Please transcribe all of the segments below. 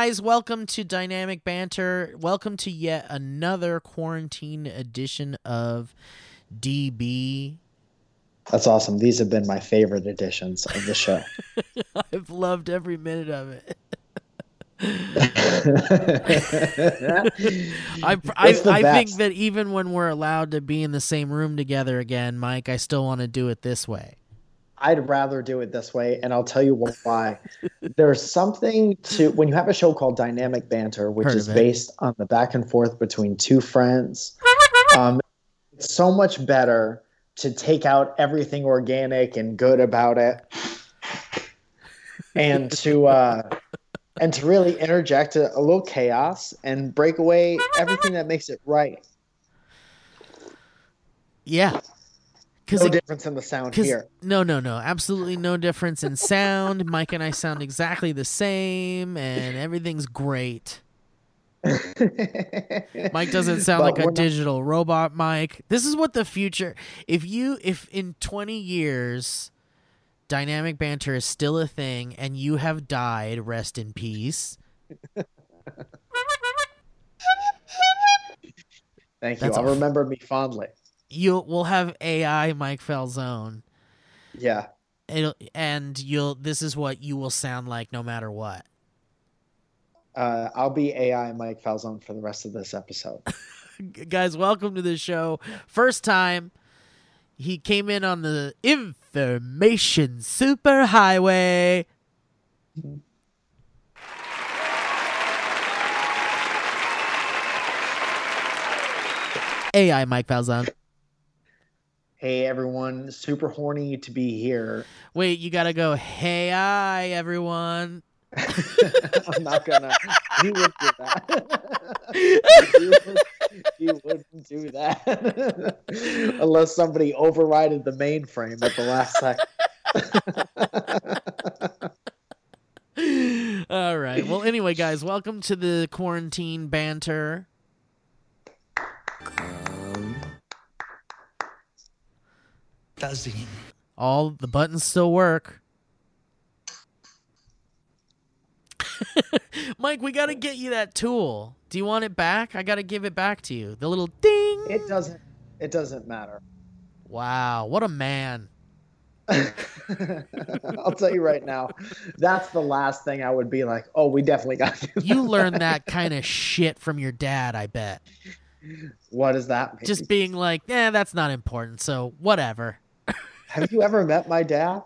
Guys, welcome to Dynamic Banter. Welcome to yet another quarantine edition of DB. That's awesome. These have been my favorite editions of the show. I've loved every minute of it. I, I, I think that even when we're allowed to be in the same room together again, Mike, I still want to do it this way. I'd rather do it this way, and I'll tell you why. There's something to when you have a show called Dynamic Banter, which Heard is based on the back and forth between two friends. Um, it's so much better to take out everything organic and good about it, and to uh, and to really interject a, a little chaos and break away everything that makes it right. Yeah. Because No difference in the sound here. no, no, no. Absolutely no difference in sound. Mike and I sound exactly the same, and everything's great. Mike doesn't sound But like a not- digital robot, Mike. This is what the future. If you, if in 20 years, dynamic banter is still a thing and you have died, rest in peace. Thank you. That's I'll a- remember me fondly. You will have AI Mike Falzone. Yeah. It'll, and you'll. This is what you will sound like no matter what. Uh, I'll be AI Mike Falzone for the rest of this episode. Guys welcome to the show first time he came in on the information superhighway ai mike Falzone hey everyone, super horny to be here. wait you gotta go hey i everyone I'm not gonna. He would do that. you, would, you wouldn't do that unless somebody overrided the mainframe at the last second. all right well anyway guys welcome to the quarantine banter uh, Buzzing. all the buttons still work. Mike, we got to get you that tool. Do you want it back? I got to give it back to you. The little ding. It doesn't. It doesn't matter. Wow, what a man. I'll tell you right now, that's the last thing I would be like. Oh, we definitely got to do You learned that kind of shit from your dad, I bet. What does that mean? Just being like, "Eh, that's not important, so whatever." Have you ever met my dad?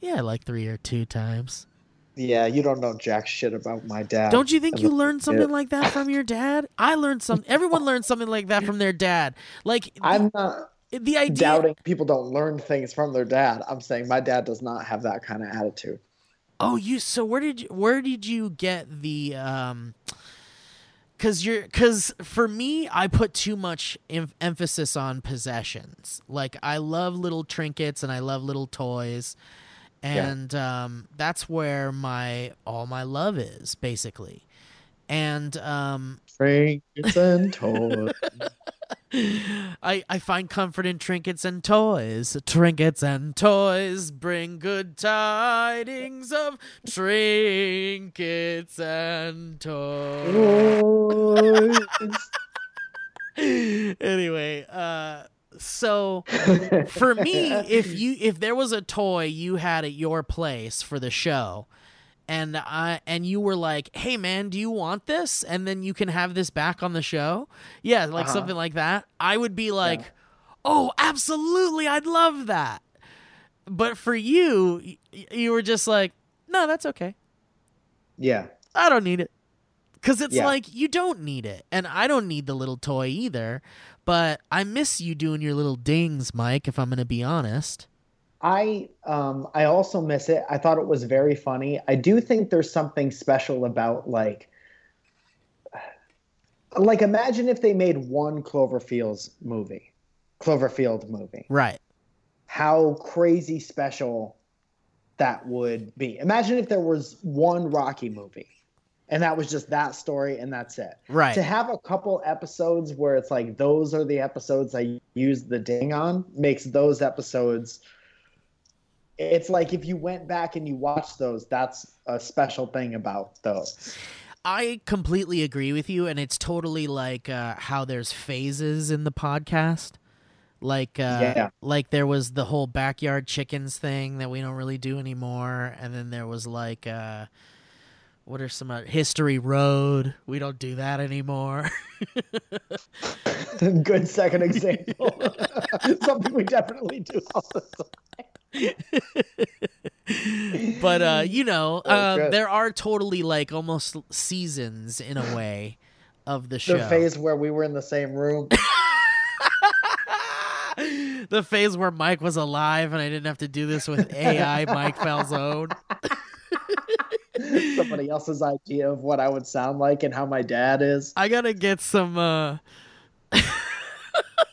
Yeah, like 3 or 2 times. Yeah, you don't know jack shit about my dad. Don't you think you learned kid. something like that from your dad? I learned some everyone learned something like that from their dad. Like I'm not the idea doubting people don't learn things from their dad. I'm saying my dad does not have that kind of attitude. Oh, you. So where did you, where did you get the um? Cause you're, cause for me, I put too much em- emphasis on possessions. Like I love little trinkets and I love little toys, and um, that's where my all my love is basically. And um, Trinkets and toys. I I find comfort in trinkets and toys. Trinkets and toys bring good tidings of trinkets and toys. anyway, uh so for me, if you if there was a toy you had at your place for the show, and I and you were like, "Hey man, do you want this?" and then you can have this back on the show. Yeah, like Uh-huh. something like that. I would be like, "Oh, absolutely. I'd love that." But for you, you were just like, "No, that's okay. yeah. I don't need it." Cuz it's Yeah. like you don't need it, and I don't need the little toy either. But I miss you doing your little dings, Mike, if I'm going to be honest. I um I also miss it. I thought it was very funny. I do think there's something special about like like imagine if they made one Cloverfield's movie, Cloverfield movie. Right. How crazy special that would be. Imagine if there was one Rocky movie and that was just that story and that's it. Right. To have a couple episodes where it's like those are the episodes I use the ding on makes those episodes it's like if you went back and you watched those, that's a special thing about those. I completely agree with you, and it's totally like uh, how there's phases in the podcast. Like, uh, Yeah. like there was the whole backyard chickens thing that we don't really do anymore, and then there was like, uh, what are some other History Road? We don't do that anymore. Good second example. Something we definitely do all the time. but uh, you know, um, there are totally like almost seasons in a way of the show. The phase where we were in the same room. the phase where Mike was alive and I didn't have to do this with AI Mike Falzone. Somebody else's idea of what I would sound like and how my dad is. I gotta get some uh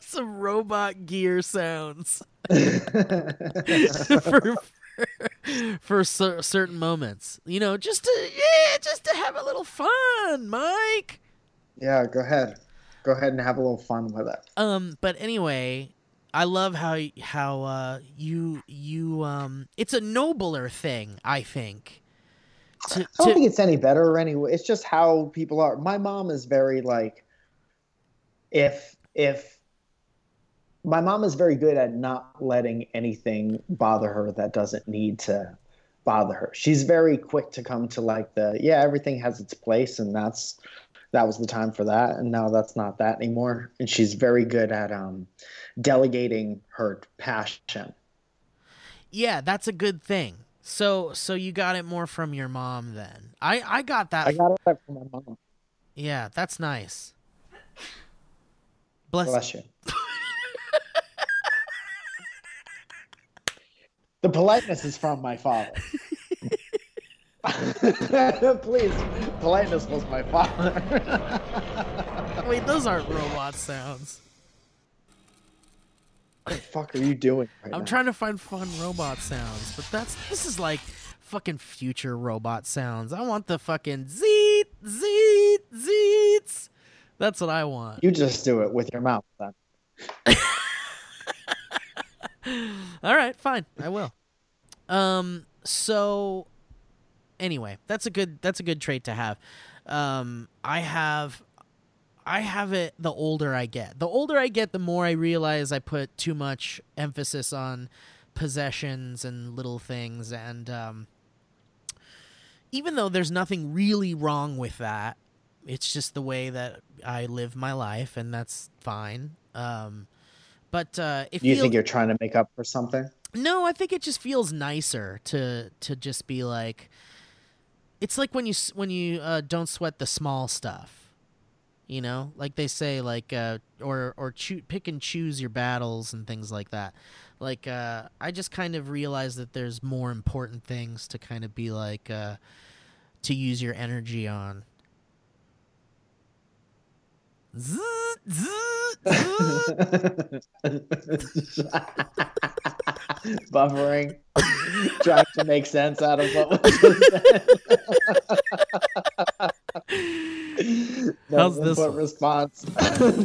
some robot gear sounds for for, for cer- certain moments. You know, just to yeah, just to have a little fun, Mike. yeah, go ahead. Go ahead and have a little fun with it. Um, but anyway, I love how how uh you you um it's a nobler thing, I think. To, I don't to think it's any better or any. It's just how people are. My mom is very like, if if my mom is very good at not letting anything bother her that doesn't need to bother her. She's very quick to come to like the yeah everything has its place and that's that was the time for that and now that's not that anymore. And she's very good at um delegating her passion. yeah, that's a good thing. So so you got it more from your mom then. I I got that. I got it from my mom. yeah, that's nice. Bless. Bless you. the politeness is from my father. Please, politeness was my father. Wait, those aren't robot sounds. what the fuck are you doing right I'm now? trying to find fun robot sounds, but that's this is like fucking future robot sounds. I want the fucking zeet zeet zeets. That's what I want. You just do it with your mouth then. All right, fine. I will. Um so anyway, that's a good that's a good trait to have. Um I have I have it the older I get. The older I get, the more I realize I put too much emphasis on possessions and little things and um even though there's nothing really wrong with that, it's just the way that I live my life and that's fine. Um but uh Do you feels think you're trying to make up for something? no, I think it just feels nicer to to just be like it's like when you when you uh, don't sweat the small stuff. You know, like they say like uh or or choo- pick and choose your battles and things like that. Like uh I just kind of realized that there's more important things to kind of be like uh to use your energy on. Zzz, zzz, zzz. Buffering, trying to make sense out of what was said. no How's this response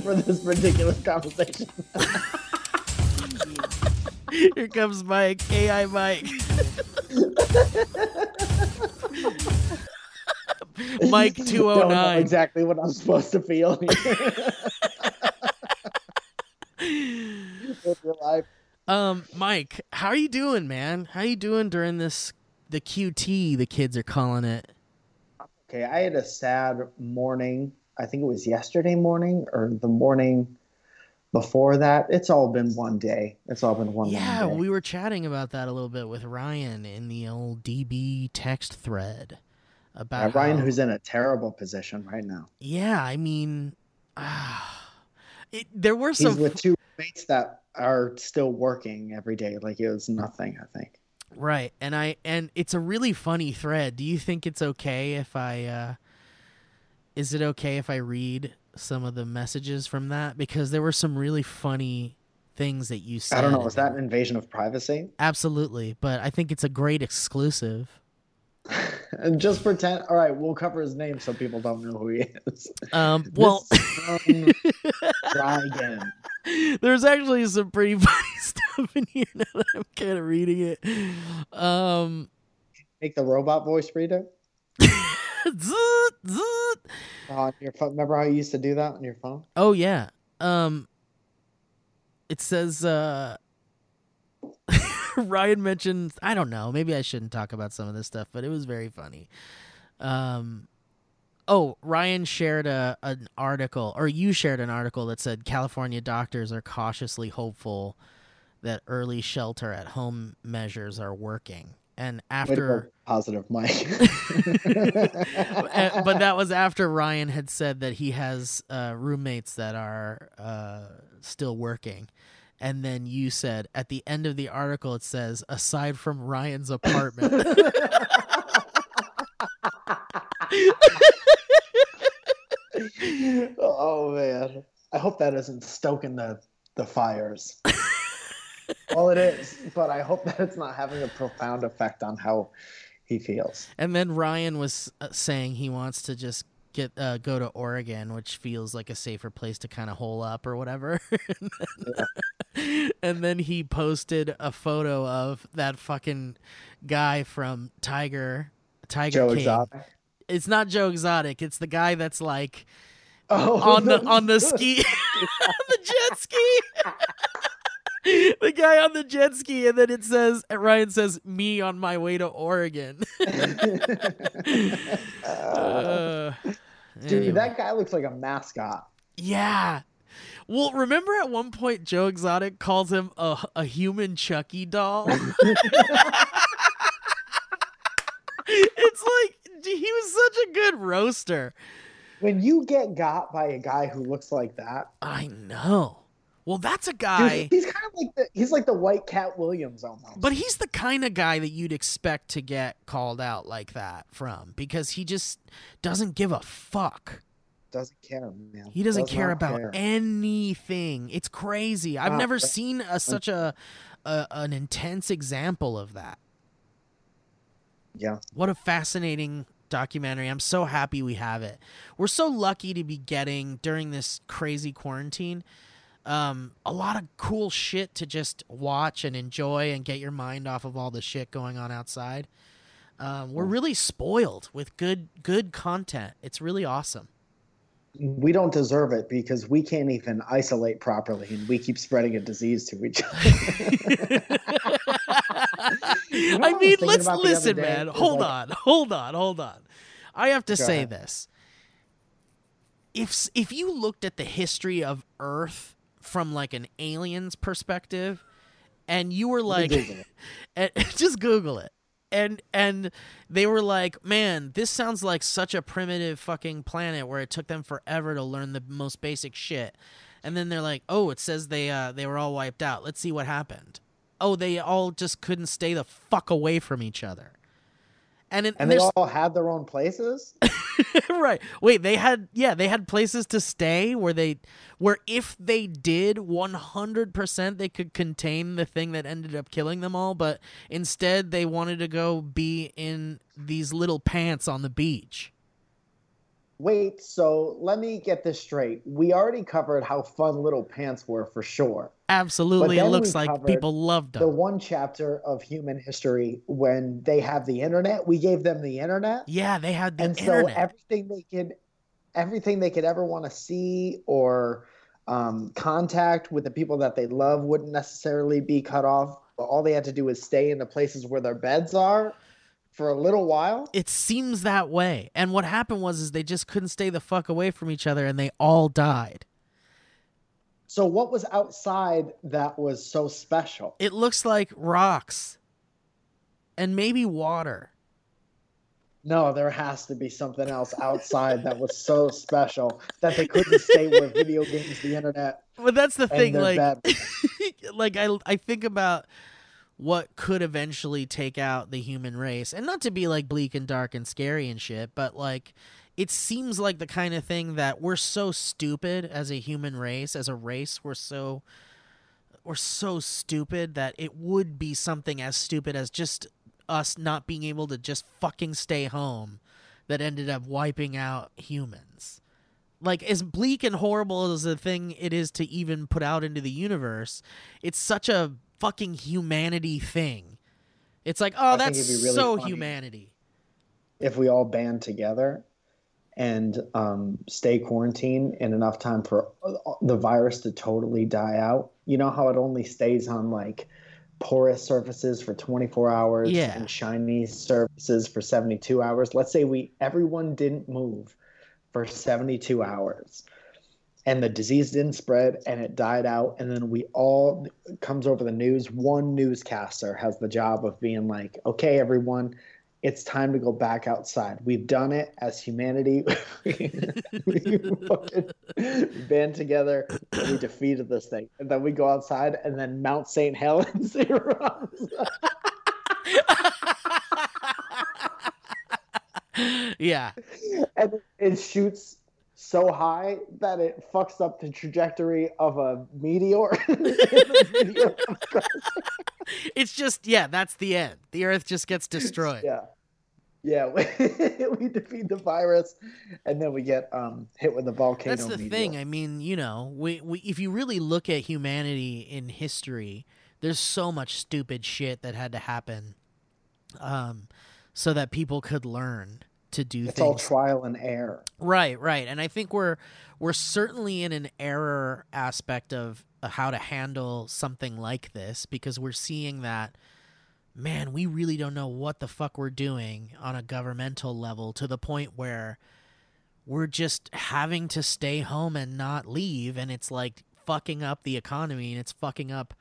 for this particular conversation? Here comes Mike, AI Mike. Mike Don't know oh nine. exactly what I'm supposed to feel your life. Um, Mike, how are you doing, man? How are you doing during this the QT the kids are calling it? Okay, I had a sad morning. I think it was yesterday morning or the morning before that. It's all been one day. It's all been one Yeah, we were chatting about that a little bit with Ryan in the old DB text thread Yeah, about Ryan, how- who's in a terrible position right now. Yeah, I mean, ah, it, there were He's some with two mates that are still working every day like it was nothing, I think. Right. And I and it's a really funny thread. Do you think it's okay if I uh is it okay if I read some of the messages from that because there were some really funny things that you said. I don't know. Is that an invasion of privacy? Absolutely, but I think it's a great exclusive. And just pretend. All right, we'll cover his name so people don't know who he is. Um, well, um, try again. there's actually some pretty funny stuff in here now that I'm kind of reading it. Um, Make the robot voice reader. zoot, zoot. On your phone. Remember how you used to do that on your phone? Oh yeah. Um it says uh Ryan mentioned I don't know, maybe I shouldn't talk about some of this stuff, but it was very funny. Um Oh, Ryan shared a an article or you shared an article that said California doctors are cautiously hopeful that early shelter at home measures are working. And after positive, Mike. But that was after Ryan had said that he has uh, roommates that are uh, still working. And then you said at the end of the article, it says, aside from Ryan's apartment. oh man, I hope that isn't stoking the the fires. well, it is, but I hope that it's not having a profound effect on how he feels. and then Ryan was uh, saying he wants to just get uh, go to Oregon, which feels like a safer place to kind of hole up or whatever. and, then, and then he posted a photo of that fucking guy from Tiger Tiger Joe King. Exotic. It's not Joe Exotic. It's the guy that's like Oh, on the on the ski, the jet ski. the guy on the jet ski, and then it says Ryan says me on my way to Oregon. Uh, Dude, anyway. that guy looks like a mascot. yeah. Well, remember at one point Joe Exotic calls him a a human Chucky doll. it's like he was such a good roaster. When you get got by a guy who looks like that, I know. Well, that's a dude, guy. he's kind of like the he's like the white Katt Williams almost. But he's the kind of guy that you'd expect to get called out like that from because he just doesn't give a fuck. doesn't care, man. He doesn't Does care about care. anything. It's crazy. I've Not never seen a, such a, a an intense example of that. Yeah. What a fascinating documentary. I'm so happy we have it. We're so lucky to be getting during this crazy quarantine um, a lot of cool shit to just watch and enjoy and get your mind off of all the shit going on outside. Um, we're really spoiled with good good content. It's really awesome. We don't deserve it because we can't even isolate properly and we keep spreading a disease to each other. You know I I mean, thinking let's about the other listen, man. Hold like- on, hold on, hold on. I have to say ahead. this. If if you looked at the history of Earth from like an alien's perspective, and you were like, Google and, just Google it. And and they were like, man, this sounds like such a primitive fucking planet where it took them forever to learn the most basic shit. And then they're like, oh, it says they uh they were all wiped out. Let's see what happened. Oh, they all just couldn't stay the fuck away from each other. And, it, and they all had their own places. right. Wait, they had yeah, they had places to stay where they where if they did 100% they could contain the thing that ended up killing them all, but instead they wanted to go be in these little pants on the beach. Wait, so let me get this straight. We already covered how fun little pants were for sure. Absolutely. It looks like people loved them. The one chapter of human history when they have the internet, we gave them the internet. yeah, they had the and internet. so everything they could everything they could ever want to see or um, contact with the people that they love wouldn't necessarily be cut off all they had to do was stay in the places where their beds are for a little while it seems that way. And what happened was is they just couldn't stay the fuck away from each other and they all died. so what was outside that was so special It looks like rocks and maybe water. no there has to be something else outside that was so special that they couldn't stay where video games the internet But that's the thing, like, like I I think about what could eventually take out the human race, and not to be like bleak and dark and scary and shit, but like it seems like the kind of thing that we're so stupid as a human race, as a race, we're so we're so stupid that it would be something as stupid as just us not being able to just fucking stay home that ended up wiping out humans. Like as bleak and horrible as the thing it is to even put out into the universe, it's such a fucking humanity thing. It's like, oh, I that's really so humanity. if we all band together and um, stay quarantined in enough time for the virus to totally die out. You know how it only stays on like porous surfaces for 24 hours Yeah. and shiny surfaces for 72 hours. Let's say we everyone didn't move for 72 hours and the disease didn't spread and it died out. And then we all comes over the news one newscaster has the job of being like okay everyone it's time to go back outside. We've done it as humanity. We fucking band together. And we defeated this thing. And then we go outside and then mount st helens erupts. yeah. and it shoots so high that it fucks up the trajectory of a meteor. The meteor comes crashing. It's just yeah, that's the end. The earth just gets destroyed. yeah, yeah. We, we defeat the virus, and then we get um, hit with a volcano. That's the meteor. thing. I mean, you know, we, we if you really look at humanity in history, there's so much stupid shit that had to happen, um, so that people could learn to do It's all trial and error. Right, right. And I think we're we're certainly in an error aspect of uh, how to handle something like this because we're seeing that man, we really don't know what the fuck we're doing on a governmental level to the point where we're just having to stay home and not leave and it's like fucking up the economy and it's fucking up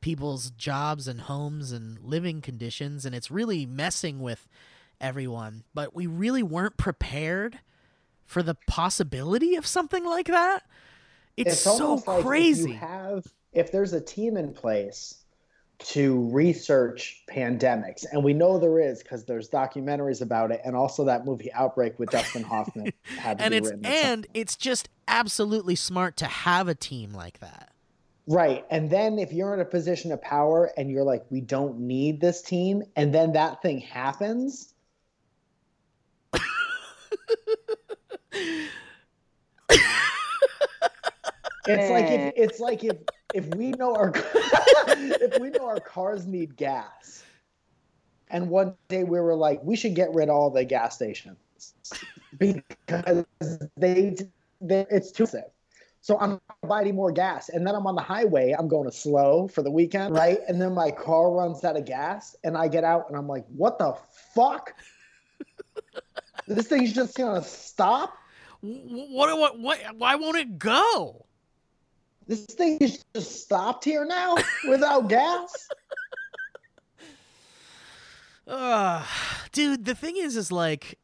people's jobs and homes and living conditions and it's really messing with everyone but we really weren't prepared for the possibility of something like that it's, so almost like if crazy have if there's a team in place to research pandemics, and we know there is because there's documentaries about it, and also that movie Outbreak with Dustin Hoffman had to and be it's written. and it's just absolutely smart to have a team like that Right. And then if you're in a position of power and you're like, we don't need this team, and then that thing happens. It's like if eh. it's like if if we know our if we know our cars need gas, and one day we were like, we should get rid of all the gas stations because they, they it's too safe. So I'm buying more gas, and then I'm on the highway. I'm going to slow for the weekend, right? And then my car runs out of gas, and I get out, and I'm like, "What the fuck? This thing's just gonna stop? What what what why won't it go This thing is just stopped here now without gas?" Uh, dude, the thing is, is like,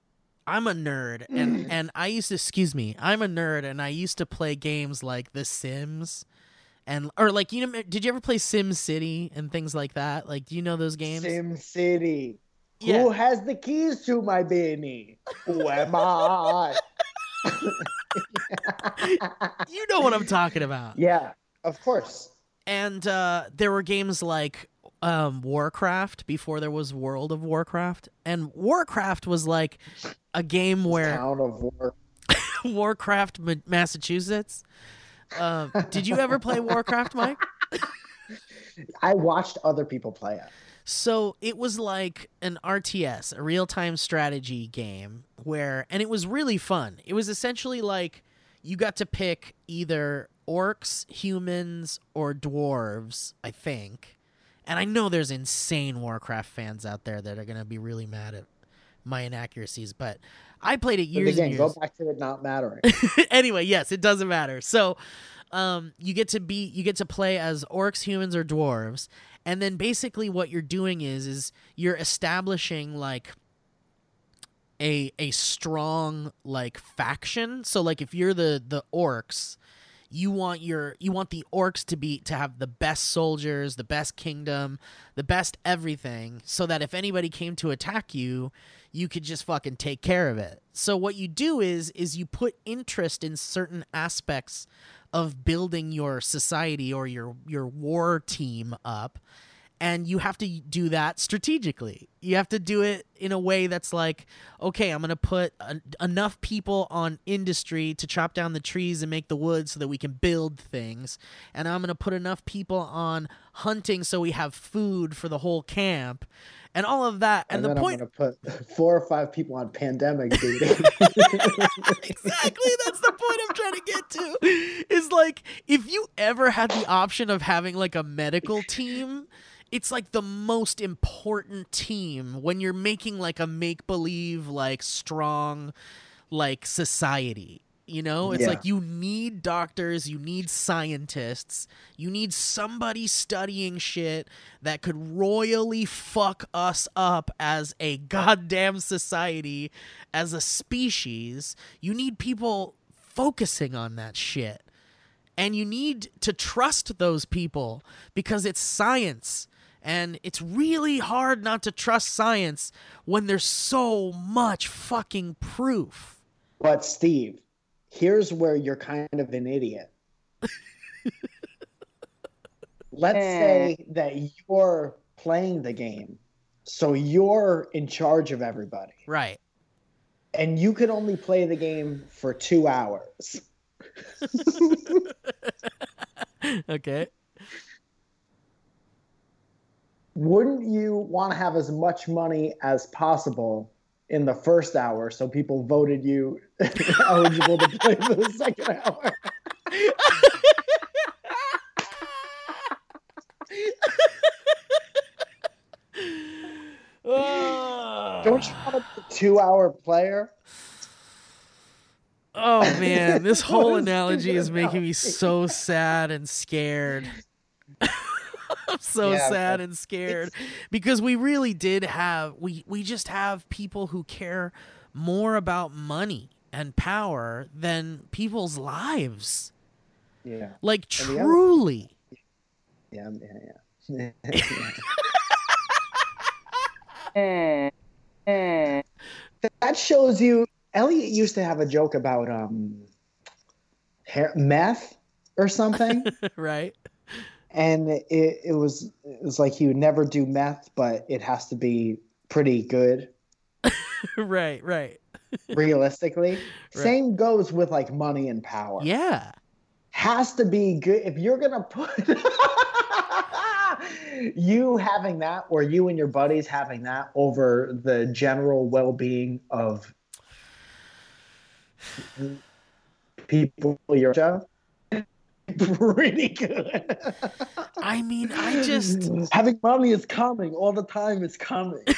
I'm a nerd, and and I used to, excuse me, I'm a nerd, and I used to play games like The Sims, and or like you know, did you ever play Sim City and things like that? Like, do you know those games? Sim City. Yeah. Who has the keys to my beanie? Who am I? You know what I'm talking about. yeah, of course. And uh, there were games like um, Warcraft before there was World of Warcraft, and Warcraft was like a game where Town of War. Warcraft, Ma- Massachusetts. Um, did you ever play Warcraft, Mike? I watched other people play it. So it was like an RTS, a real time strategy game, where, and it was really fun. It was essentially like you got to pick either orcs, humans, or dwarves, I think. And I know there's insane Warcraft fans out there that are going to be really mad at my inaccuracies, but I played it But years again, and go back to it not mattering. anyway, yes, it doesn't matter. So, um, you get to be you get to play as orcs, humans, or dwarves, and then basically what you're doing is is you're establishing like a a strong like faction. So like if you're the the orcs, you want your you want the orcs to be to have the best soldiers, the best kingdom, the best everything so that if anybody came to attack you, you could just fucking take care of it. So what you do is is you put interest in certain aspects of building your society or your your war team up and you have to do that strategically. You have to do it in a way that's like, okay, I'm going to put enough people on industry to chop down the trees and make the wood so that we can build things, and I'm going to put enough people on hunting so we have food for the whole camp, and all of that. And, And, the then point I'm gonna put four or five people on pandemic duty. exactly that's the point i'm trying to get to is like if you ever had the option of having like a medical team it's like the most important team when you're making like a make believe like strong like society you know? It's Yeah. like you need doctors you need scientists you need somebody studying shit that could royally fuck us up as a goddamn society as a species. You need people focusing on that shit. And you need to trust those people because it's science and it's really hard not to trust science when there's so much fucking proof. But Steve, here's where you're kind of an idiot. Let's eh. say that you're playing the game, so you're in charge of everybody, right. And you can only play the game for two hours. okay Wouldn't you want to have as much money as possible in the first hour so people voted you eligible to play for the second hour? Don't you want to be a two hour player? Oh man, this whole analogy is making me so sad and scared. So Yeah, sad and scared because we really did have we we just have people who care more about money and power than people's lives. Yeah. Like And the other- truly. Yeah, yeah, yeah. that shows you. Elliot used to have a joke about um, hair, meth or something, right? And it, it was it was like he would never do meth, but it has to be pretty good, right, right. realistically. Same goes with like money and power. Yeah. has to be good if you're gonna put you having that or you and your buddies having that over the general well-being of people your show pretty good. I mean, I just having money is coming. All the time it's coming.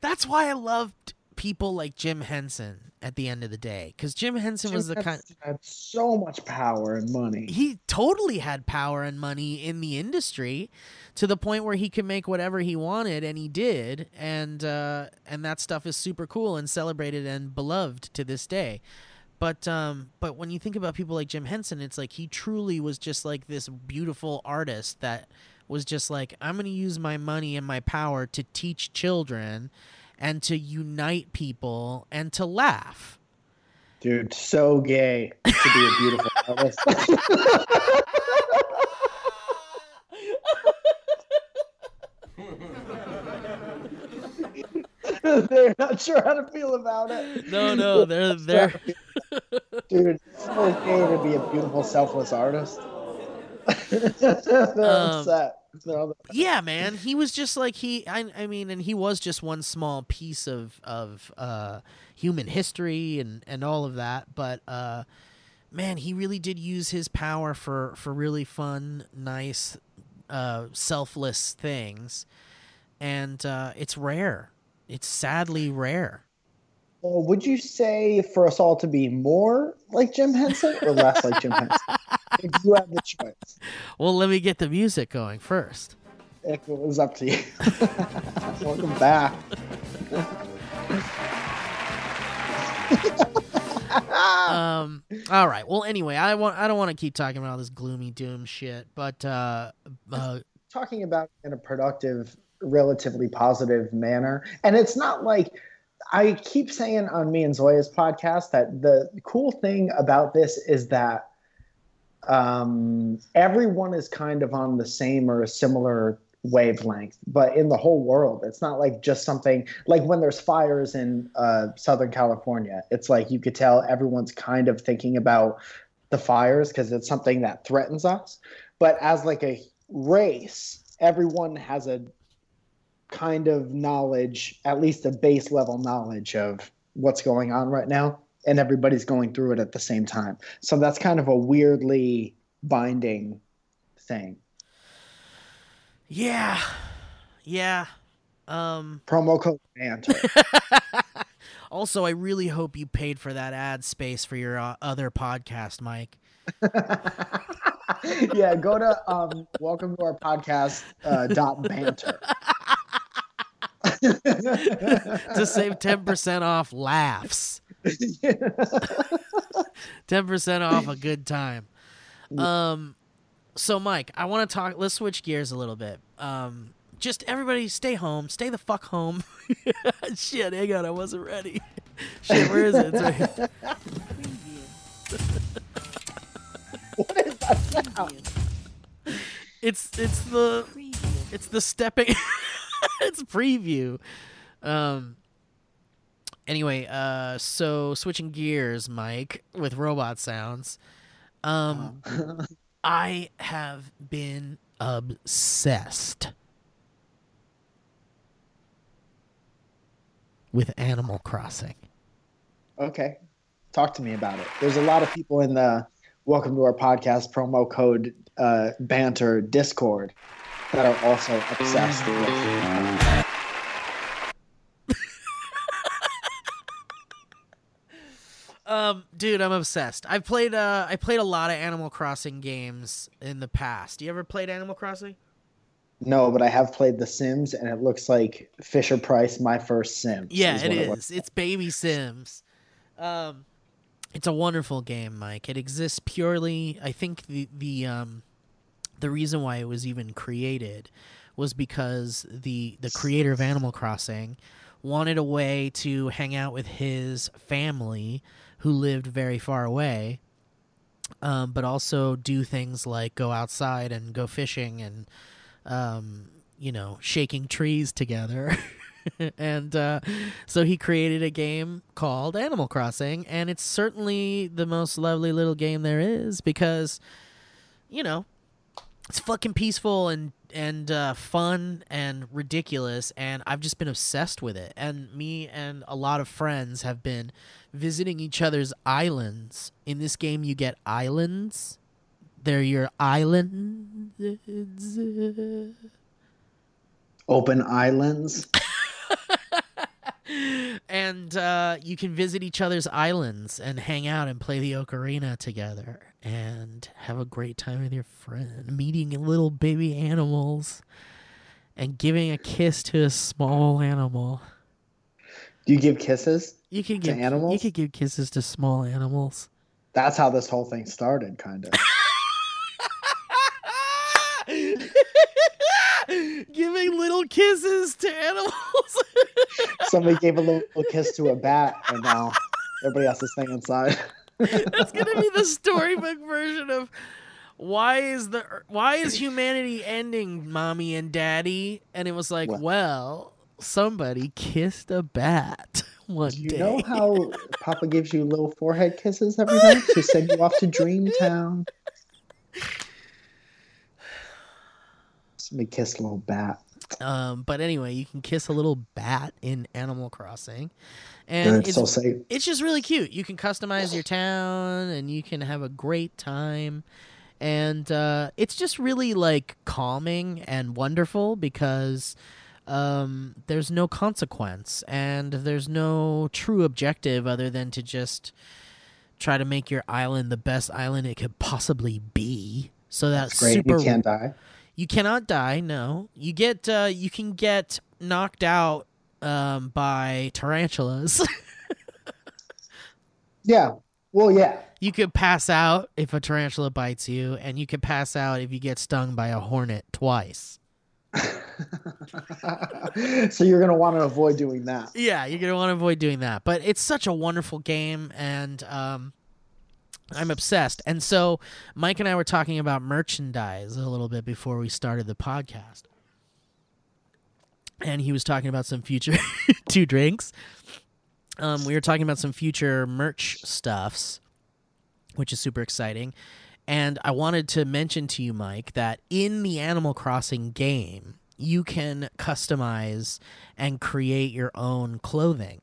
That's why I loved people like Jim Henson at the end of the day cuz Jim Henson was the kind had so much power and money. He totally had power and money in the industry to the point where he could make whatever he wanted and he did and uh, and that stuff is super cool and celebrated and beloved to this day but um but when you think about people like Jim Henson it's like he truly was just like this beautiful artist that was just like I'm going to use my money and my power to teach children and to unite people and to laugh. Dude so gay to be a beautiful artist They're not sure how to feel about it. no no they're they're Dude, it's okay to be a beautiful, selfless artist. They're Um, upset. Yeah man he was just like he I, I mean and he was just one small piece of of uh human history and and all of that but uh man he really did use his power for for really fun nice uh selfless things and uh it's rare it's sadly rare Well, would you say for us all to be more like Jim Henson or less like Jim Henson? if you had the choice, well let me get the music going first it was up to you. Welcome back. um. All right. Well, anyway, I want. I don't want to keep talking about all this gloomy doom shit, but uh, uh, talking about in a productive, relatively positive manner. And it's not like I keep saying on me and Zoya's podcast that the cool thing about this is that um, everyone is kind of on the same or a similar wavelength, but in the whole world, it's not like just something like when there's fires in uh, Southern California, it's like you could tell everyone's kind of thinking about the fires because it's something that threatens us. But as like a race, everyone has a kind of knowledge, at least a base level knowledge of what's going on right now, and everybody's going through it at the same time. So that's kind of a weirdly binding thing. yeah, yeah. Um. Promo code banter. Also, I really hope you paid for that ad space for your uh, other podcast, Mike. yeah, go to um, welcome to our podcast uh, dot banter. to save 10% off laughs. 10% off a good time. Um so Mike, I want to talk let's switch gears a little bit. Um just everybody stay home, stay the fuck home. Shit, hang on, I wasn't ready. Shit, where is it? It's right what is that sound? It's it's the it's the stepping it's preview. Um anyway, uh so switching gears, Mike, with robot sounds. Um I have been obsessed with Animal Crossing. Okay, talk to me about it. There's a lot of people in the welcome to our podcast promo code uh, banter Discord that are also obsessed with. Um, dude, I'm obsessed. I've played uh I played a lot of Animal Crossing games in the past. You ever played Animal Crossing? No, but I have played The Sims, and it looks like Fisher Price, my first Sim. Yeah, it what is. looks It's Baby Sims. Um, it's a wonderful game, Mike. It exists purely. I think the the um, the reason why it was even created was because the the creator of Animal Crossing wanted a way to hang out with his family who lived very far away, um, but also do things like go outside and go fishing and um, you know shaking trees together. and uh, so he created a game called Animal Crossing, and it's certainly the most lovely little game there is because, you know, it's fucking peaceful and and uh, fun and ridiculous, and I've just been obsessed with it. And me and a lot of friends have been visiting each other's islands. In this game, you get islands. They're your islands. Open Islands. and uh, you can visit each other's islands and hang out and play the ocarina together and have a great time with your friend, meeting little baby animals and giving a kiss to a small animal. Do you give kisses? You can To give You animals? could give kisses to small animals. That's how this whole thing started, kind of. Giving little kisses to animals. Somebody gave a little kiss to a bat, and now everybody else is staying inside. That's gonna be the storybook version of why is the why is humanity ending, mommy and daddy? And it was like, What? well, somebody kissed a bat one Do you day. know how Papa gives you little forehead kisses every night to send you off to Dreamtown? Somebody kiss a little bat. Um, but anyway, you can kiss a little bat in Animal Crossing, and It's it's so safe. it's just really cute. You can customize your town and you can have a great time. And uh, it's just really like calming and wonderful because um, there's no consequence and there's no true objective other than to just try to make your island the best island it could possibly be. So that's, Great. super. You can't die. You cannot die. No, you get uh, you can get knocked out um, by tarantulas. Yeah. Well, yeah. You could pass out if a tarantula bites you, and you could pass out if you get stung by a hornet twice. so you're gonna want to avoid doing that. Yeah, you're gonna want to avoid doing that. But it's such a wonderful game, and um, I'm obsessed. And so Mike and I were talking about merchandise a little bit before we started the podcast, and he was talking about some future two drinks. Um, we were talking about some future merch stuffs, which is super exciting. And I wanted to mention to you, Mike, that in the Animal Crossing game, you can customize and create your own clothing.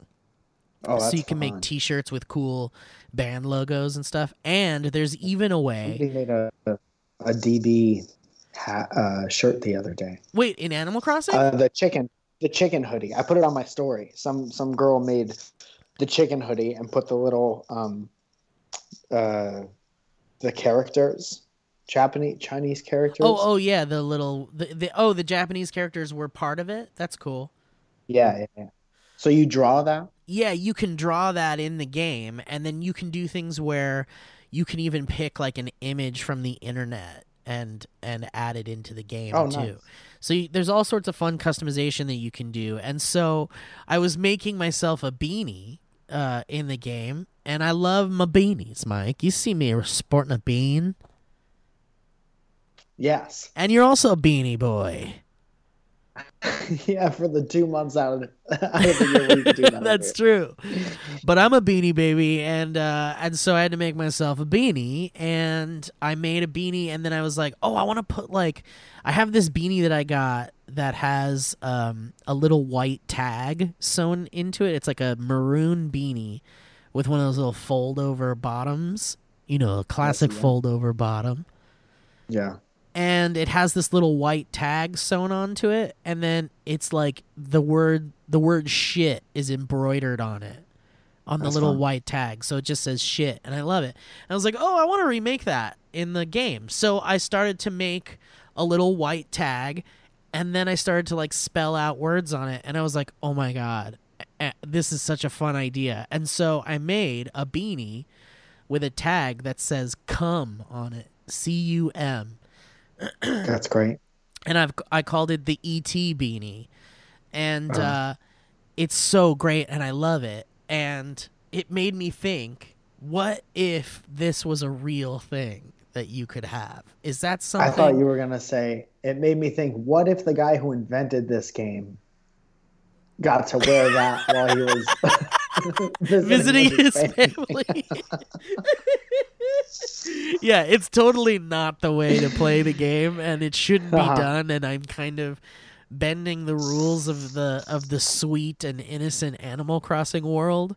Oh, so you can make T-shirts with cool band logos and stuff. And there's even a way. We made a a DB hat, uh, shirt the other day. Wait, in Animal Crossing? Uh, the chicken, the chicken hoodie. I put it on my story. Some some girl made the chicken hoodie and put the little um, uh, the characters, Japanese Chinese characters. oh, oh yeah, the little the, the oh the Japanese characters were part of it. That's cool. yeah, yeah, yeah. So you draw that? yeah, you can draw that in the game, and then you can do things where you can even pick like an image from the internet and and add it into the game Oh, too. nice. So you, there's all sorts of fun customization that you can do, and so I was making myself a beanie uh, in the game, and I love my beanies, Mike. You see me sporting a bean, Yes. and you're also a beanie boy. yeah, for the two months out of, out of the year where can do that. That's true. But I'm a beanie baby and uh and so I had to make myself a beanie and I made a beanie and then I was like, "Oh, I want to put like I have this beanie that I got that has um a little white tag sewn into it. It's like a maroon beanie with one of those little fold over bottoms, you know, a classic yeah. fold over bottom Yeah. And it has this little white tag sewn onto it and then it's like the word the word shit is embroidered on it on the That's little fun. white tag. So it just says shit and i love it. And i was like oh i want to remake that in the game. So i started to make a little white tag and then i started to like spell out words on it and i was like oh my god this is such a fun idea. And so i made a beanie with a tag that says come on it c-u-m That's great. and I've I called it the ET beanie, and Uh-huh. uh, it's so great, and I love it. And it made me think, what if this was a real thing that you could have? Is that something? I thought you were gonna say it made me think. What if the guy who invented this game got to wear that while he was visiting with his family. yeah, it's totally not the way to play the game, and it shouldn't be Uh-huh. done. And I'm kind of bending the rules of the of the sweet and innocent Animal Crossing world.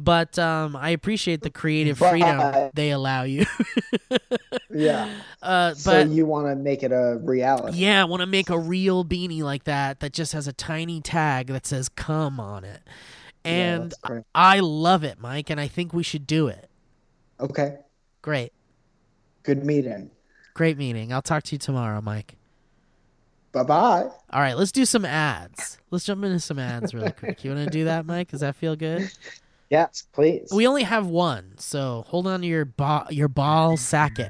But um, I appreciate the creative freedom But- they allow you. Yeah. uh, So but you want to make it a reality? yeah, I want to make a real beanie like that that just has a tiny tag that says "come" on it, and great. I love it, Mike, and I think we should do it. Okay. Great. Good meeting. Great meeting. I'll talk to you tomorrow, Mike. Bye bye. All right, let's do some ads. Let's jump into some ads really quick. You want to do that, Mike? Does that feel good? Yes, please. We only have one, so hold on to your ba- your ball sacket.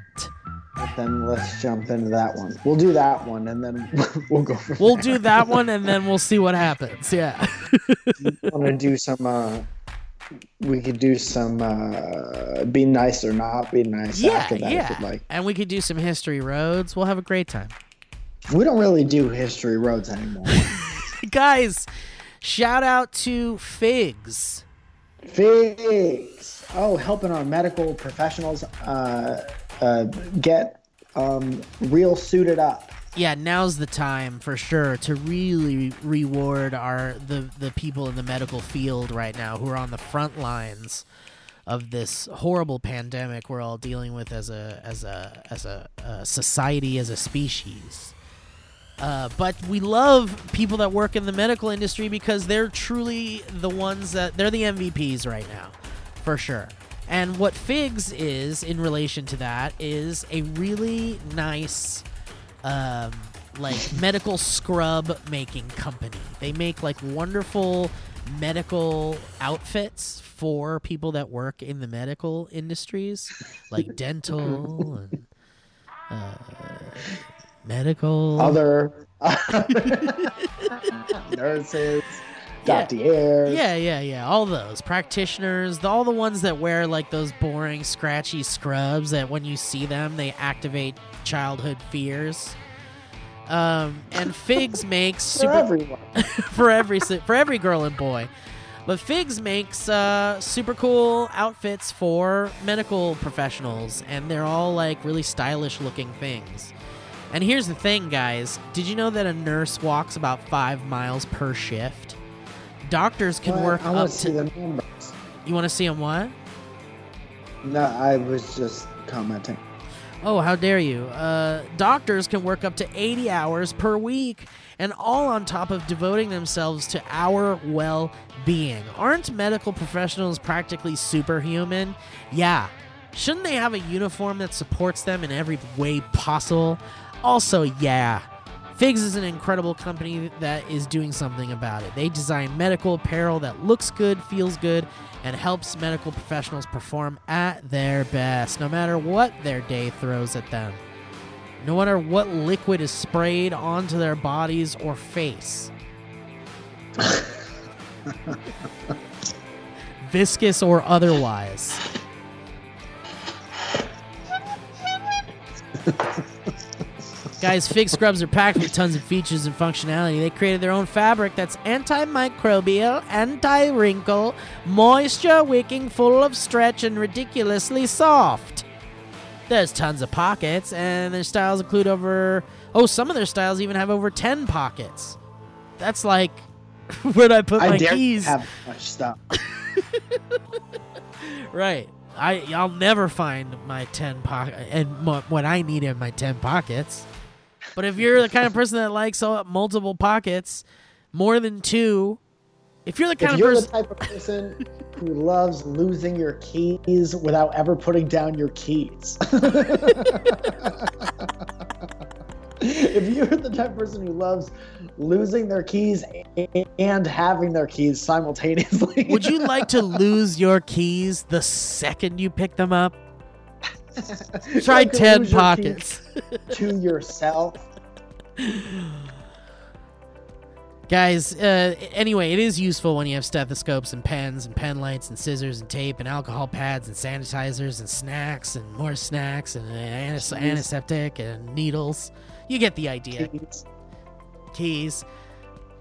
Then let's jump into that one. We'll do that one, and then we'll go. We'll do that one, and then we'll see what happens. Yeah. Want to do some? uh We could do some. uh Be nice or not be nice yeah, after that, if yeah. you'd like. And we could do some history roads. We'll have a great time. We don't really do history roads anymore. Guys, shout out to Figs. Figs. Oh, helping our medical professionals uh, uh, get um, real suited up. yeah, now's the time for sure to really reward our the the people in the medical field right now who are on the front lines of this horrible pandemic we're all dealing with as a as a as a, uh society as a species. Uh, but we love people that work in the medical industry because they're truly the ones that they're the MVPs right now, for sure. And what Figs is in relation to that is a really nice um, like medical scrub making company. They make like wonderful medical outfits for people that work in the medical industries, like dental and uh, medical. Other nurses, Yeah. doctors. Yeah, yeah, yeah. All those practitioners, the, all the ones that wear like those boring, scratchy scrubs that when you see them, they activate childhood fears. Um, and Figs makes for super everyone. for every for every girl and boy. But Figs makes uh, super cool outfits for medical professionals, and they're all like really stylish looking things. And here's the thing, guys: Did you know that a nurse walks about five miles per shift? Doctors can What? work I up want to see to. the numbers. You want to see them what? No, I was just commenting. Oh, how dare you! Uh, doctors can work up to 80 hours per week, and all on top of devoting themselves to our well being. Aren't medical professionals practically superhuman? Yeah. Shouldn't they have a uniform that supports them in every way possible? Also, yeah. Figs is an incredible company that is doing something about it. They design medical apparel that looks good, feels good, and helps medical professionals perform at their best, no matter what their day throws at them. No matter what liquid is sprayed onto their bodies or face. Viscous or otherwise. Guys, Fig Scrubs are packed with tons of features and functionality. They created their own fabric that's antimicrobial, anti wrinkle, moisture wicking, full of stretch, and ridiculously soft. There's tons of pockets, and their styles include over. Oh, some of their styles even have over 10 pockets. That's like where'd I put I my dare keys? have much stuff. Right. I I'll never find my 10 pocket and mo- what I need in my 10 pockets. But if you're the kind of person that likes all, multiple pockets, more than two, if you're the kind If of you're the person type of person who loves losing your keys without ever putting down your keys. if you're the type of person who loves losing their keys and having their keys simultaneously. would you like to lose your keys the second you pick them up? Try 10 lose your pockets. to yourself. Guys, uh, anyway, it is useful when you have stethoscopes and pens and pen lights and scissors and tape and alcohol pads and sanitizers and snacks and more snacks and antis- antiseptic and needles. You get the idea. Keys. Keys.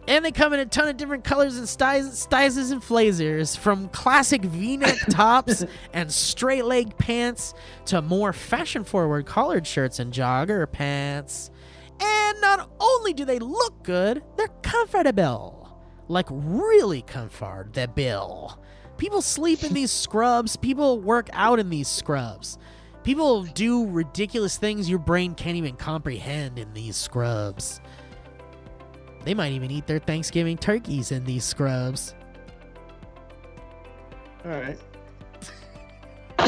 And they come in a ton of different colors and styles, styles and flazers, from classic V-neck tops and straight leg pants to more fashion-forward collared shirts and jogger pants. And not only do they look good, they're comfortable. Like really comfortable. People sleep in these scrubs, people work out in these scrubs. People do ridiculous things your brain can't even comprehend in these scrubs. They might even eat their Thanksgiving turkeys in these scrubs. All right.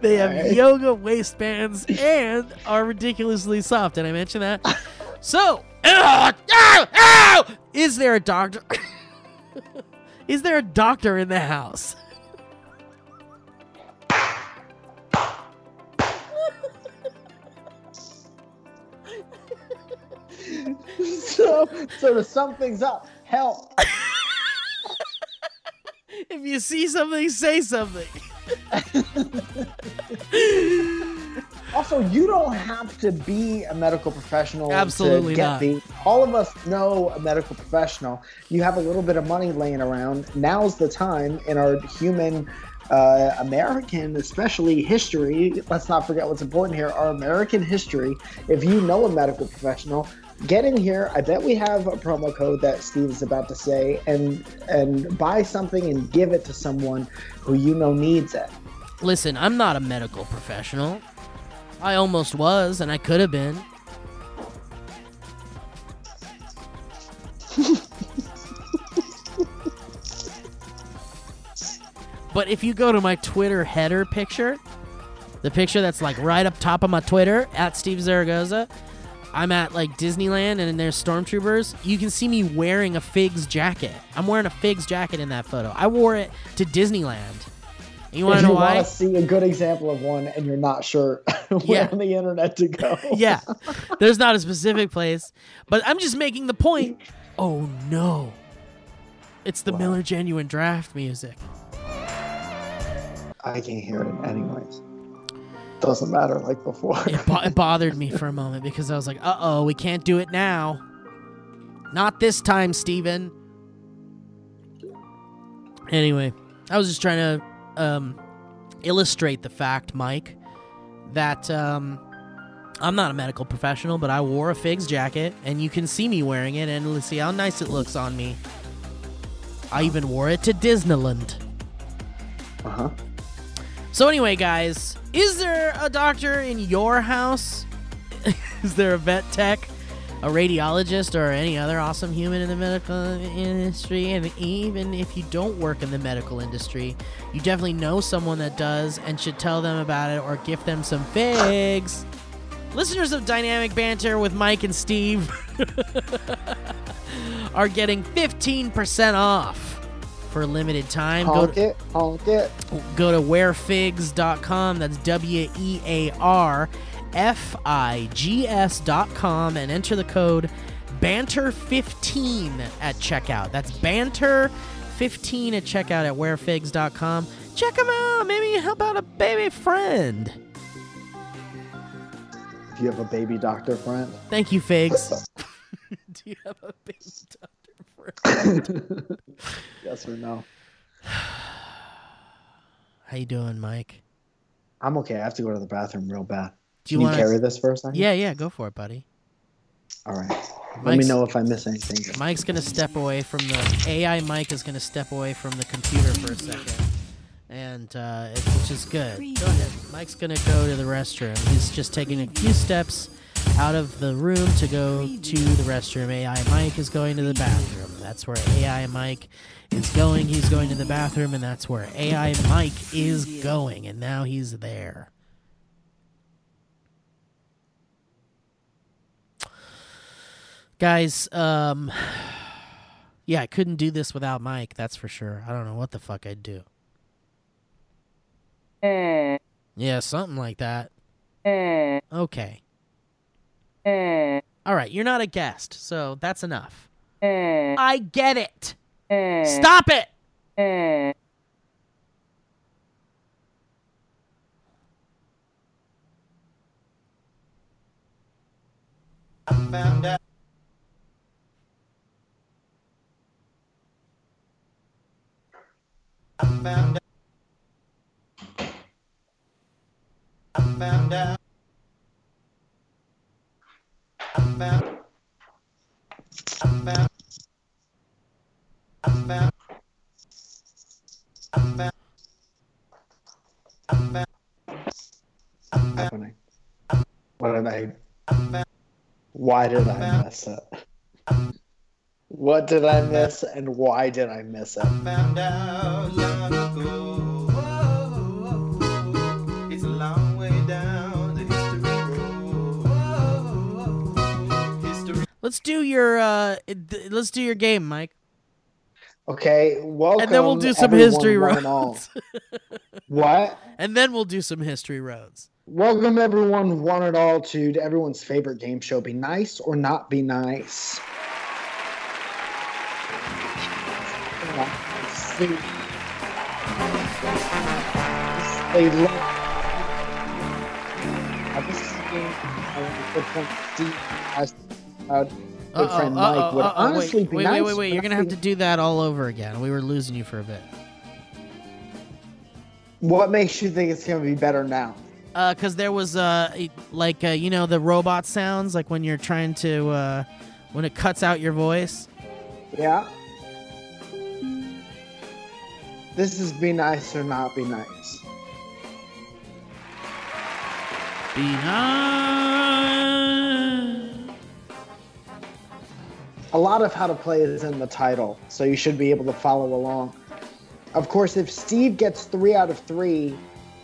They have Alright. yoga waistbands and are ridiculously soft. Did I mention that? So, ow! is there a doctor? is there a doctor in the house? so, so to sum things up, help. If you see something, say something. Also, you don't have to be a medical professional Absolutely to get not. the. All of us know a medical professional. You have a little bit of money laying around. Now's the time in our human, uh, American, especially history. Let's not forget what's important here. Our American history. If you know a medical professional, get in here. I bet we have a promo code that Steve is about to say, and and buy something and give it to someone who you know needs it. Listen, I'm not a medical professional. I almost was, and I could have been. but if you go to my Twitter header picture, the picture that's like right up top of my Twitter at Steve Zaragoza, I'm at like Disneyland and there's stormtroopers, you can see me wearing a Figs jacket. I'm wearing a Figs jacket in that photo. I wore it to Disneyland. You want to know why? want to see a good example of one and you're not sure where Yeah. on the internet to go. yeah. There's not a specific place, but I'm just making the point. Oh no. It's the Wow. Miller Genuine Draft music. I can't hear it anyways. Doesn't matter like before. It, bo- it bothered me for a moment because I was like, uh oh, we can't do it now. Not this time, Steven. Anyway, I was just trying to um, illustrate the fact, Mike, that um, I'm not a medical professional, but I wore a Figs jacket, and you can see me wearing it, and let's see how nice it looks on me. I even wore it to Disneyland. Uh-huh. So anyway, guys, is there a doctor in your house? is there a vet tech, a radiologist, or any other awesome human in the medical industry? And even if you don't work in the medical industry, you definitely know someone that does and should tell them about it or gift them some figs. Listeners of Dynamic Banter with Mike and Steve are getting 15% off for a limited time. Go to- it, honk it. go to wearfigs.com that's w-e-a-r f-i-g-s.com and enter the code banter15 at checkout that's banter15 at checkout at wearfigs.com check them out maybe help out a baby friend If you have a baby doctor friend. thank you figs do you have a baby doctor yes or no? how you doing mike I'm okay. I have to go to the bathroom real bad. do you Can you want carry this for a second? yeah yeah go for it buddy All right. Let me know if I miss anything. Mike's gonna step away from the AI. Mike is gonna step away from the computer for a second, and uh, it- which is good. Go ahead. Mike's gonna go to the restroom. He's just taking a few steps out of the room to go to the restroom. AI Mike is going to the bathroom. That's where AI Mike is going. He's going to the bathroom, and that's where AI Mike is going. And now he's there. Guys, um yeah, I couldn't do this without Mike, that's for sure. I don't know what the fuck I'd do. Yeah, something like that. Okay. Eh. All right, you're not a guest, so that's enough. Eh. I get it. Eh. Stop it. What did I? Why did I miss it? What did I miss, and why did I miss it? Let's do your uh th- let's do your game, Mike. Okay, welcome. And then we'll do some history one roads. What? and then we'll do some history roads. Welcome everyone, one and all, to everyone's favorite game show. Be nice or not be nice. See, they love. This is a game uh, good friend Steve has uh, good Uh-oh, friend uh-oh, Mike would uh-oh, honestly wait, be wait, nice. wait, wait, wait. You're gonna have to do that all over again. We were losing you for a bit. What makes you think it's gonna be better now? Uh, cause there was uh, like uh, you know, the robot sounds, like when you're trying to uh, when it cuts out your voice. Yeah. This is be nice or not be nice. Be nice. A lot of how to play is in the title, so you should be able to follow along. Of course, if Steve gets three out of three,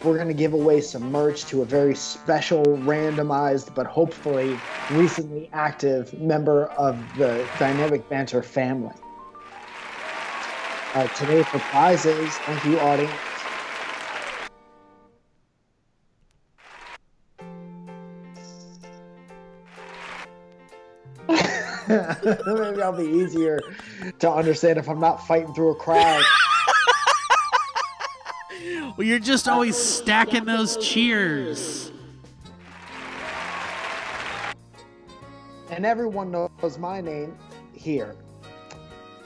we're going to give away some merch to a very special, randomized, but hopefully recently active member of the Dynamic Banter family. Uh, today for prizes, thank you, audience. Maybe I'll be easier to understand if I'm not fighting through a crowd. Well, you're just always stacking those cheers. and everyone knows my name here.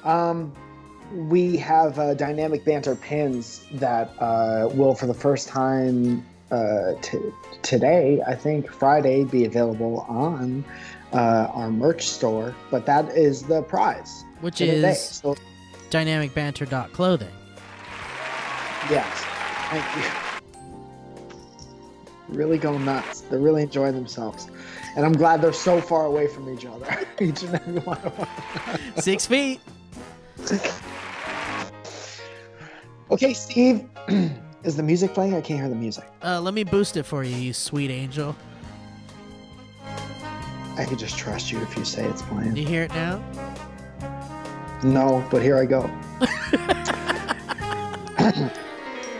Um, we have uh, dynamic banter pins that uh, will, for the first time uh, t- today, I think Friday, be available on uh, our merch store. But that is the prize, Which the day. is So, dynamicbanter.clothing. yes, thank you. Really go nuts. They're really enjoying themselves. And I'm glad they're so far away from each other. each and every one of them. Six feet. Okay, Steve, is the music playing? I can't hear the music. Uh, let me boost it for you, you sweet angel. I could just trust you if you say it's playing. Do you hear it now? No, but here I go.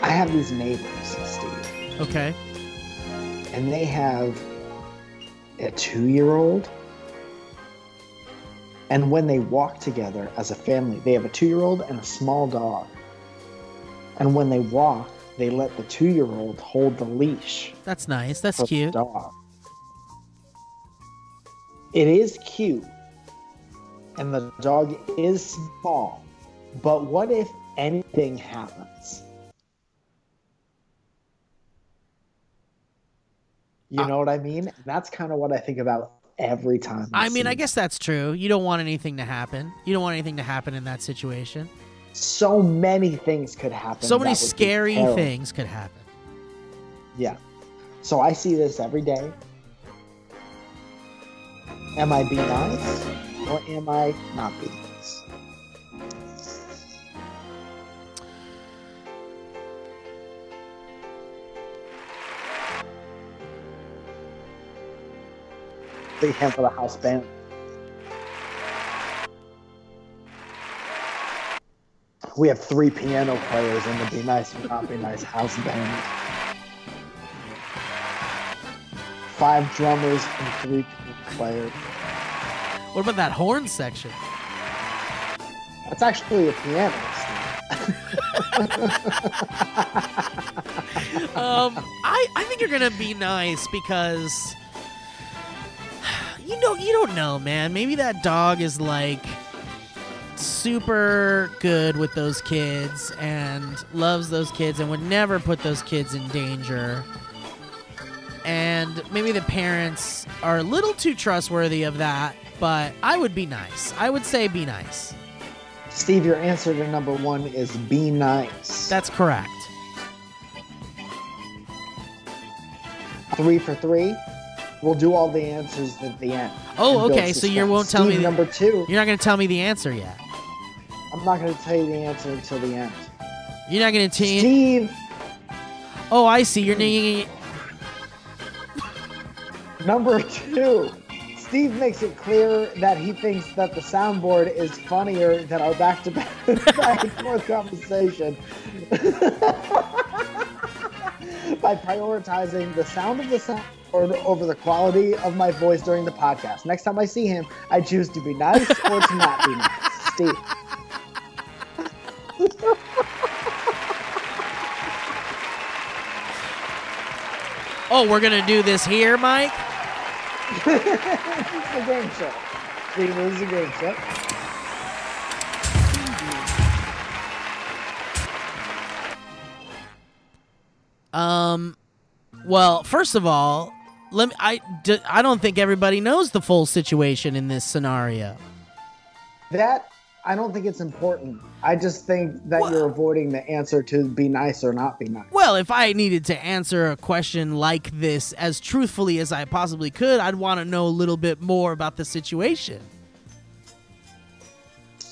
I have these neighbors, Steve, Okay. and they have a two year old. And when they walk together as a family, they have a two year old and a small dog. And when they walk, they let the two year old hold the leash. That's nice. That's cute. dog. It is cute, and the dog is small. But what if anything happens? You Uh, know what I mean? That's kind of what I think about every time. I mean, I guess that's true. You don't want anything to happen. You don't want anything to happen in that situation. so many things could happen. So many that would be scary things could happen. Yeah. So I see this every day. Am I being nice or am I not being nice? Big hand for the house band. We have three piano players in the Be Nice or Not Be Nice house band. Five drummers and three players. What about that horn section? That's actually a piano. um, I, I think you're gonna be nice because you know you don't know, man. Maybe that dog is like super good with those kids and loves those kids and would never put those kids in danger. And maybe the parents are a little too trustworthy of that, but I would be nice. I would say be nice. Steve, your answer to number one is be nice. That's correct. three for three. We'll do all the answers at the end. Oh, okay, so you won't tell me Steve, the- number two. You're not going to tell me the answer yet. I'm not going to tell you the answer until the end. You're not going to tell Steve, Oh, I see. You're. Number two. Steve makes it clear that he thinks that the soundboard is funnier than our back-to-back back and forth conversation by prioritizing the sound of the soundboard over the quality of my voice during the podcast. Next time I see him, I choose to be nice or to not be nice. Steve. Oh, we're gonna do this here, Mike. It's a game show. Steve, is a game show. Um, well, first of all, let me. I d- I don't think everybody knows the full situation in this scenario. That I don't think it's important. I just think that Well- you're avoiding the answer to be nice or not be nice. Well, if I needed to answer a question like this as truthfully as I possibly could, I'd want to know a little bit more about the situation.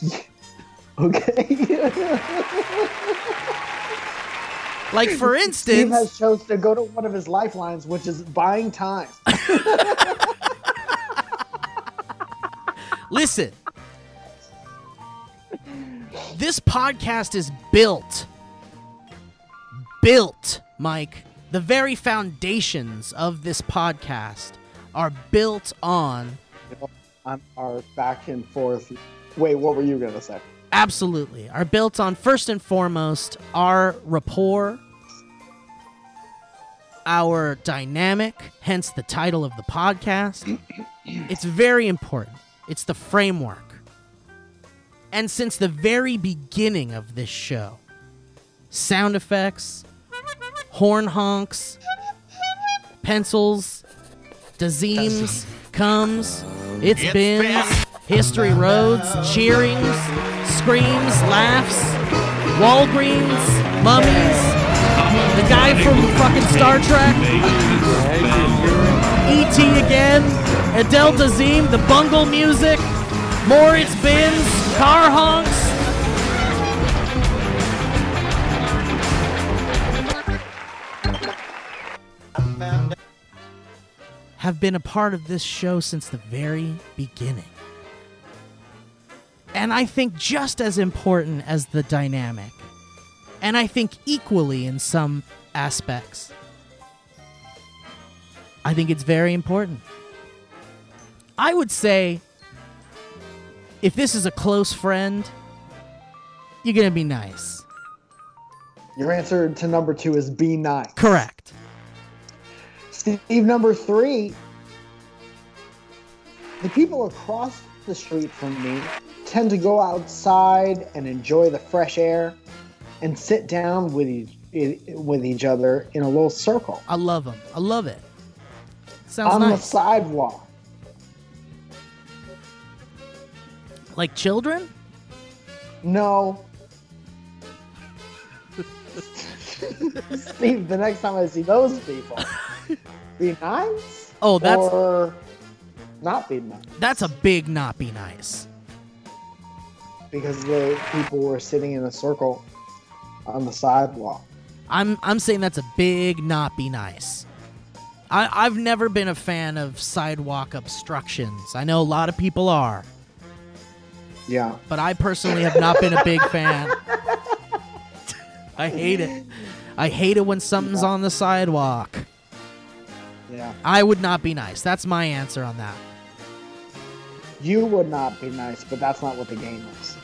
Okay. Like for Steve instance, has chose to go to one of his lifelines, which is buying time. listen. This podcast is built built, Mike. The very foundations of this podcast are built on on our back and forth. Wait, what were you gonna say? absolutely are built on first and foremost our rapport our dynamic hence the title of the podcast it's very important it's the framework and since the very beginning of this show sound effects horn honks pencils dazeems comes it's been history roads cheerings screams laughs walgreens mummies the guy from fucking star trek et again adele dazeem the bungle music more it's bins car honks have been a part of this show since the very beginning. And I think just as important as the dynamic, and I think equally in some aspects, I think it's very important. I would say if this is a close friend, you're going to be nice. Your answer to number two is be nice. Correct. Steve, number three. The people across the street from me tend to go outside and enjoy the fresh air and sit down with each, with each other in a little circle I love them. I love it. Sounds nice. on the sidewalk. Like children? No. Steve, the next time I see those people, be nice Oh, that's or not be nice that's a big not be nice. because the people were sitting in a circle on the sidewalk. I'm I'm saying that's a big not be nice. I, I've never been a fan of sidewalk obstructions. I know a lot of people are, Yeah. but I personally have not been a big fan. I hate it. I hate it when something's on the sidewalk. Yeah. I would not be nice. That's my answer on that. You would not be nice, but that's not what the game is.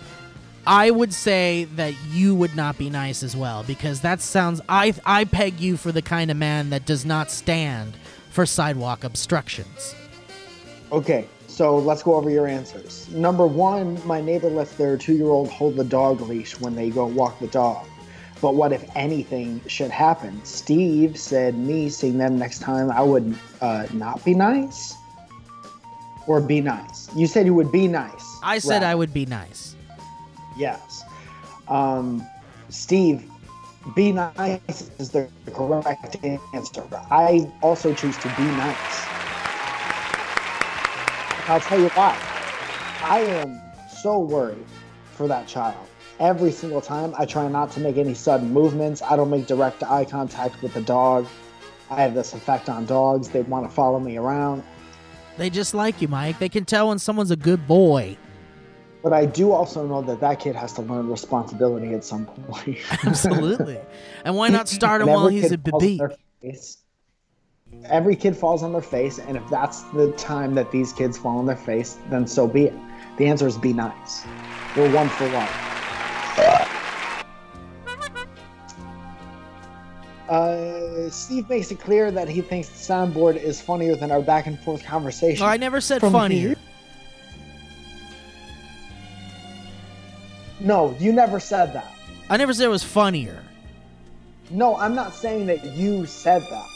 I would say that you would not be nice as well because that sounds I I peg you for the kind of man that does not stand for sidewalk obstructions. Okay, so let's go over your answers. Number one, my neighbor lets their two year old hold the dog leash when they go walk the dog. But what if anything should happen? Steve said me seeing them next time, I would uh, not be nice or be nice. You said you would be nice. I said I would be nice. Yes. Um, Steve, be nice is the correct answer. I also choose to be nice. I'll tell you why. I am so worried for that child. Every single time, I try not to make any sudden movements. I don't make direct eye contact with the dog. I have this effect on dogs. They want to follow me around. They just like you, Mike. They can tell when someone's a good boy. But I do also know that that kid has to learn responsibility at some point. Absolutely. and why not start him while he's a baby? Every kid falls on their face, and if that's the time that these kids fall on their face, then so be it. The answer is be nice. We're one for one. Uh, Steve makes it clear that he thinks the soundboard is funnier than our back and forth conversation. Oh, I never said From funnier. here? No, you never said that. I never said it was funnier. No, I'm not saying that you said that.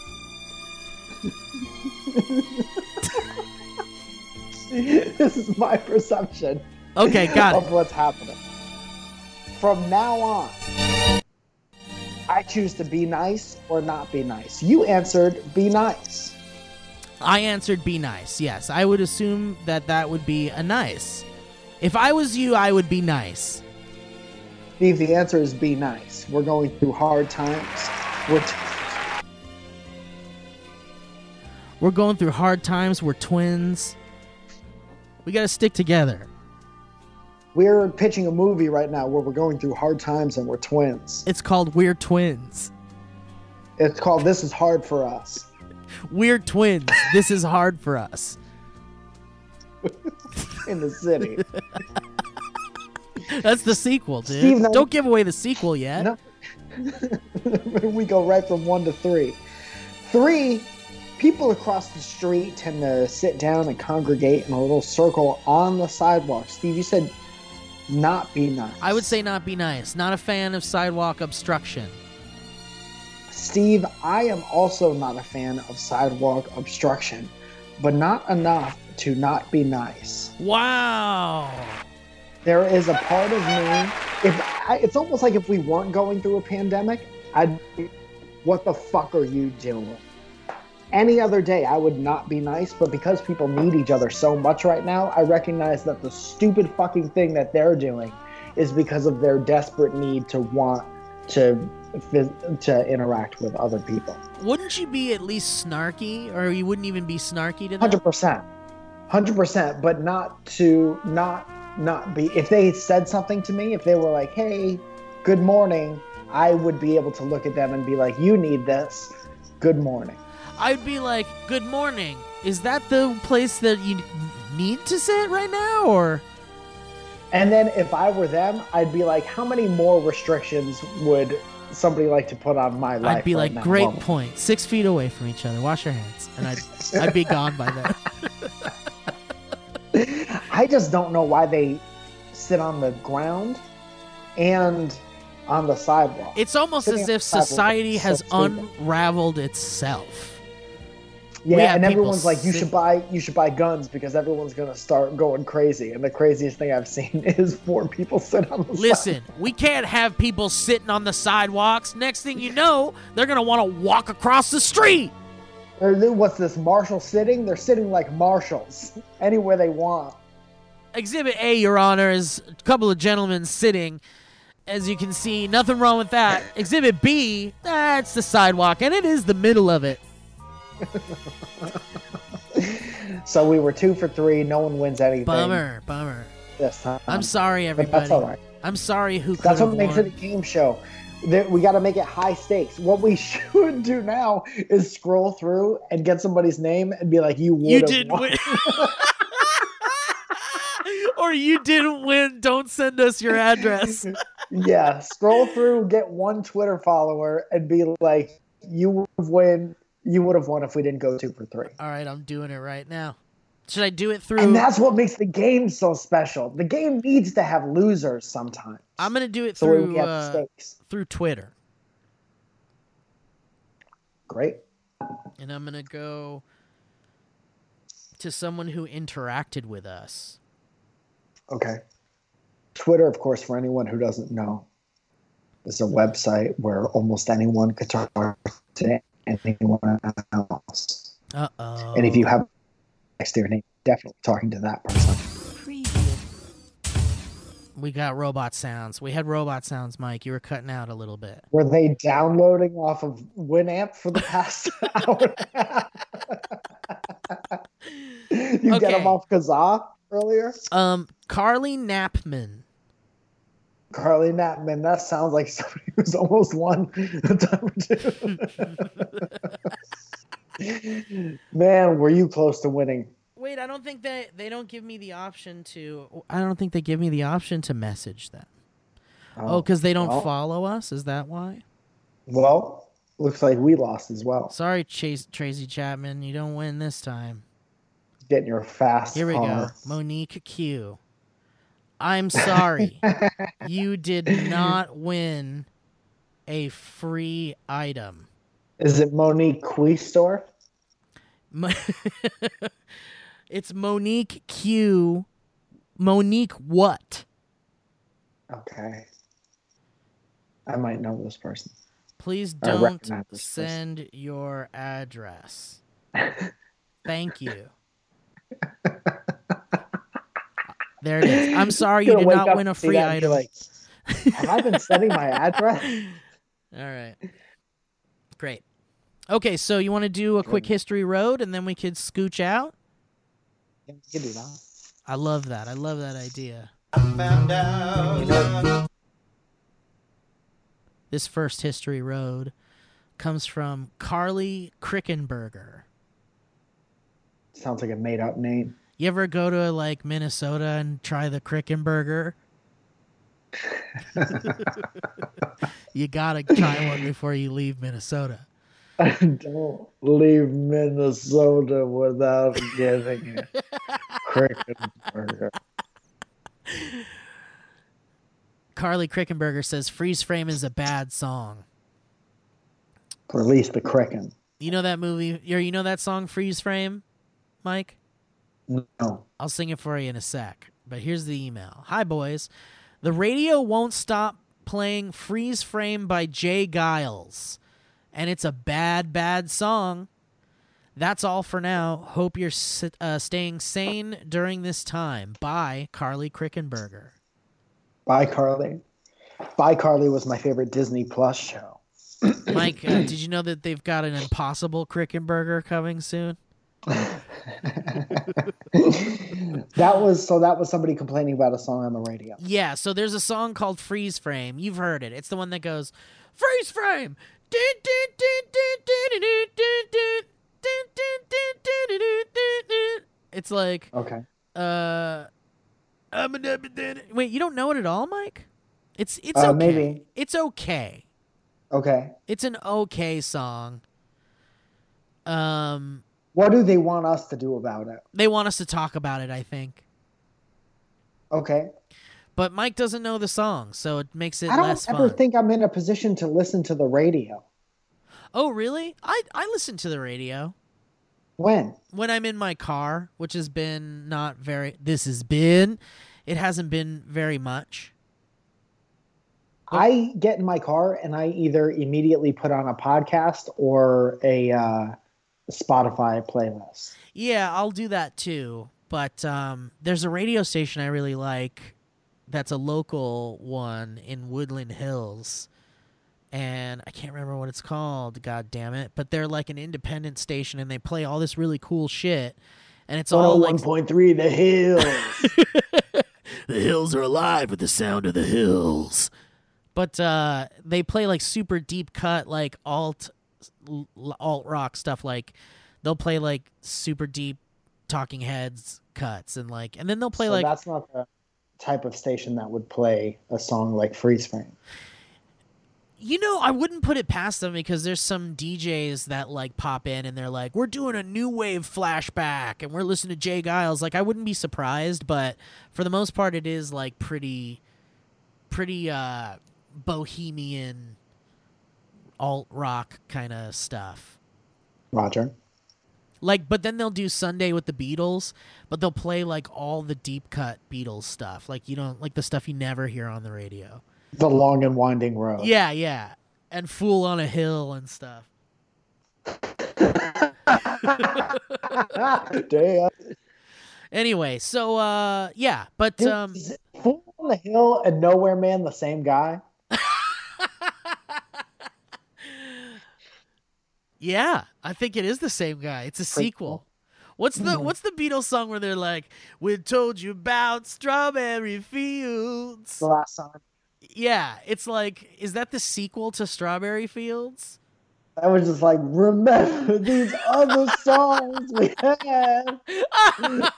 this is my perception Okay, got of it. what's happening. From now on, I choose to be nice or not be nice. You answered be nice. I answered be nice. Yes, I would assume that that would be a nice. If I was you, I would be nice. Steve, the answer is be nice. We're going through hard times. We're t- We're going through hard times. We're twins. We got to stick together. we're pitching a movie right now where we're going through hard times and we're twins. It's called We're Twins. It's called This Is Hard for Us. We're twins. this is hard for us. in the city. That's the sequel, dude. Steve, Don't give away the sequel yet. No. we go right from one to three. Three, people across the street tend to sit down and congregate in a little circle on the sidewalk. Steve, you said not be nice. I would say not be nice. Not a fan of sidewalk obstruction. Steve, I am also not a fan of sidewalk obstruction, but not enough to not be nice. Wow. There is a part of me. If I, it's almost like if we weren't going through a pandemic, I'd. be, What the fuck are you doing? Any other day, I would not be nice, but because people need each other so much right now, I recognize that the stupid fucking thing that they're doing is because of their desperate need to want to to interact with other people. Wouldn't you be at least snarky, or you wouldn't even be snarky to them? Hundred percent, hundred percent, but not to not not be. If they said something to me, if they were like, "Hey, good morning," I would be able to look at them and be like, "You need this. Good morning." I'd be like, "Good morning. Is that the place that you need to sit right now, or?" And then if I were them, I'd be like, "How many more restrictions would somebody like to put on my life?" I'd be right like, now?" "Great point. Six feet away from each other. Wash your hands," and I'd I'd be gone by then. I just don't know why they sit on the ground and on the sidewalk. It's almost Sitting as if society has unraveled itself. Yeah, and everyone's like, you should buy you should buy guns because everyone's gonna start going crazy. And the craziest thing I've seen is four people sit on the Listen, we can't have people sitting on the sidewalks. Next thing you know, they're gonna want to walk across the street. What's this Marshall sitting? They're sitting like marshals anywhere they want. Exhibit A, Your Honor, is a couple of gentlemen sitting. As you can see, nothing wrong with that. Exhibit B, that's the sidewalk, and it is the middle of it. So we were two for three. No one wins anything Bummer, bummer. time. I'm sorry, everybody. that's all right. I'm sorry. Who That's what makes won. it a game show. We got to make it high stakes. What we should do now is scroll through and get somebody's name and be like, "You would You didn't won." win. or you didn't win. Don't send us your address. yeah, scroll through, get one Twitter follower, and be like, "You would win. You would have won if we didn't go two for three. All right, I'm doing it right now. Should I do it through? And that's what makes the game so special. The game needs to have losers sometimes. I'm gonna do it so through uh, through Twitter, Great. and I'm gonna go to someone who interacted with us. Okay. Twitter, of course, for anyone who doesn't know, is a website where almost anyone could talk to anyone else. Uh oh. And if you have next to your name, definitely talking to that person. we got robot sounds. We had robot sounds, Mike. You were cutting out a little bit. Were they downloading off of Winamp for the past hour? and a half? you get them off Kazaa earlier? Um, Carly Knappman. Carly Knappman, that sounds like somebody who's almost won time or two. Man, were you close to winning? Wait, I don't think they they don't give me the option to. I don't think they give me the option to message them. Oh, oh because they don't well. follow us. Is that why? Well, looks like we lost as well. Sorry, Chase Tracy Chapman, you don't win this time. Getting your fast Here we go. Monique Q. I'm sorry. you did not win a free item. Is it Monique Quistor? Mo- it's Monique Q. Monique what? Okay. I might know this person. Please don't recognize this person. send your address. Thank you. There it is. I'm sorry you did not win a free that be item. like, Have I been sending my address? All right. Great. Okay, so you want to do a quick history road and then we could scooch out? Yeah, you can do that. I love that. I love that idea. I found out This first history road comes from Carly Krickenberger. Sounds like a made up name. You ever go to like Minnesota and try the Krickenberger? you gotta try one before you leave Minnesota. Don't leave Minnesota without getting a cricket burger. Carly Krickenberger says Freeze Frame is a bad song. Release the cricket. You know that movie or you know that song Freeze Frame, Mike? No. I'll sing it for you in a sec. But here's the email. Hi boys. The radio won't stop playing Freeze Frame by J. Geils. And it's a bad bad song. That's all for now. Hope you're uh, staying sane during this time. Bye, Carly Krickenberger. Bye, Carly. Bye, Carly was my favorite Disney Plus show. Mike, uh, did you know that they've got an impossible Krickenberger coming soon? That was so. That was somebody complaining about a song on the radio. Yeah, so there's a song called Freeze Frame. You've heard it. It's the one that goes Freeze Frame. It's like Okay. uh I'm a Wait, you don't know it at all, Mike? It's it's Uh, okay. maybe. It's okay. Okay. It's an okay song. Um What do they want us to do about it? they want us to talk about it, I think. Okay. But Mike doesn't know the song, so it makes it I don't ever fun. think I'm in a position to listen to the radio. oh, really? I I listen to the radio. When? when I'm in my car, which has been not very this has been it hasn't been very much. I get in my car and I either immediately put on a podcast or a uh, Spotify playlist. Yeah, I'll do that too. But um there's a radio station I really like that's a local one in Woodland Hills. And I can't remember what it's called, god damn it. But they're like an independent station and they play all this really cool shit. And it's all Oh, like 1.3 The Hills. the hills are alive with the sound of the hills. But uh, they play like super deep cut, like alt alt rock stuff. Like they'll play like super deep Talking Heads cuts, and like, and then they'll play so like that's not the type of station that would play a song like Freeze Frame. you know, I wouldn't put it past them because there's some DJs that like pop in and they're like, "We're doing a new wave flashback and we're listening to J. Geils." Like, I wouldn't be surprised, but for the most part, it is like pretty, pretty uh, bohemian alt rock kind of stuff. Roger. Like, but then they'll do Sunday with the Beatles, but they'll play like all the deep cut Beatles stuff, like you don't like the stuff you never hear on the radio. The Long and Winding Road. Yeah, yeah. And Fool on a Hill and stuff. Damn. Anyway, so uh yeah, but um Fool on the Hill and Nowhere Man the same guy? Yeah, I think it is the same guy. It's a sequel. What's the Mhm. what's the Beatles song where they're like, "We told you about strawberry fields"? The last song. Yeah, it's like is that the sequel to Strawberry Fields? I was just like, remember these other songs we had.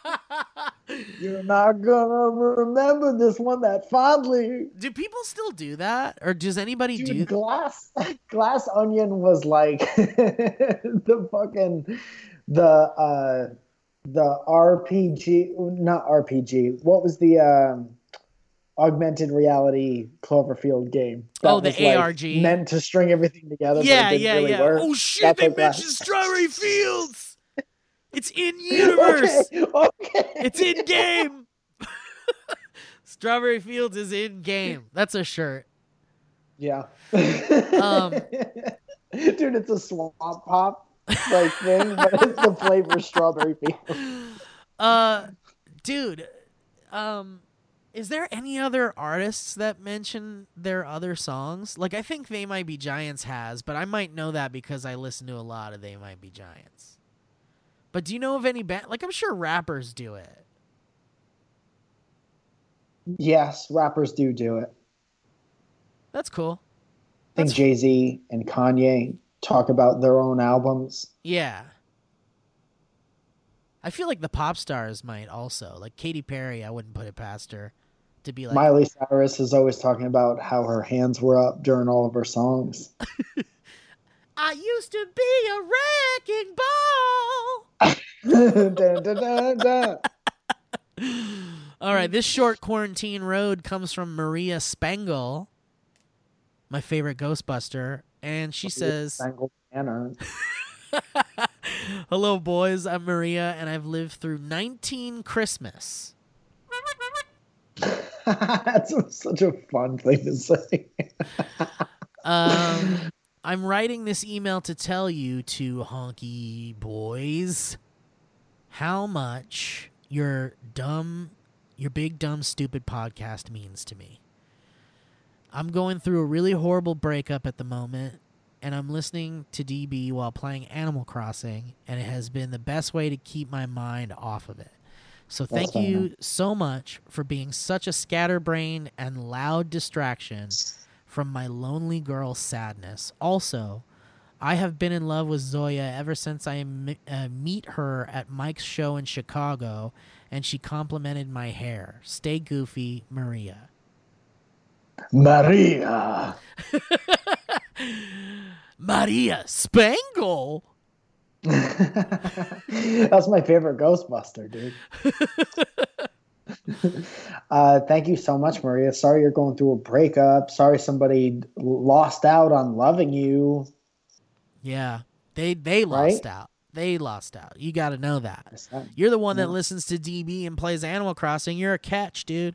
You're not gonna remember this one that fondly. do people still do that or does anybody Dude, do Glass Glass Onion was like the fucking the uh the RPG not RPG. What was the um augmented reality Cloverfield game? Oh, the like, ARG. meant to string everything together. Yeah, but it didn't yeah, really yeah. Work. Oh shit, That's they like that. mentioned Strawberry Fields. It's in universe. Okay, okay. It's in game. Strawberry Fields is in game. That's a shirt. Yeah. Um, Dude, it's a swamp pop like thing, but it's the flavor strawberry field. Uh dude, um Is there any other artists that mention their other songs? Like I think They Might Be Giants has, but I might know that because I listen to a lot of They Might Be Giants. But do you know of any band? Like I'm sure rappers do it. Yes, rappers do do it. That's cool. I think Jay Z and Kanye talk about their own albums. Yeah. I feel like the pop stars might also. Like Katy Perry, I wouldn't put it past her to be like Miley Cyrus is always talking about how her hands were up during all of her songs. I used to be a wrecking ball. Dun, dun, dun. All right, this short quarantine road comes from Maria Spangle, my favorite Ghostbuster, and she says, Spangled Banner. "Hello, boys. I'm Maria, and I've lived through 19 Christmas. That's such a fun thing to say. Um, I'm writing this email to tell you two honky boys how much your dumb, your big dumb stupid podcast means to me. I'm going through a really horrible breakup at the moment, and I'm listening to DB while playing Animal Crossing, and it has been the best way to keep my mind off of it. So thank fair you so much for being such a scatterbrain and loud distraction from my lonely girl sadness. Also, I have been in love with Zoya ever since I m- uh, meet her at Mike's show in Chicago, and she complimented my hair. Stay goofy, Maria. Maria. Maria Spangle. That's my favorite Ghostbuster, dude. uh, thank you so much, Maria. Sorry you're going through a breakup. Sorry somebody lost out on loving you. Yeah, they they lost out. They lost out. You got to know that. You're the one that listens to DB and plays Animal Crossing. You're a catch, dude.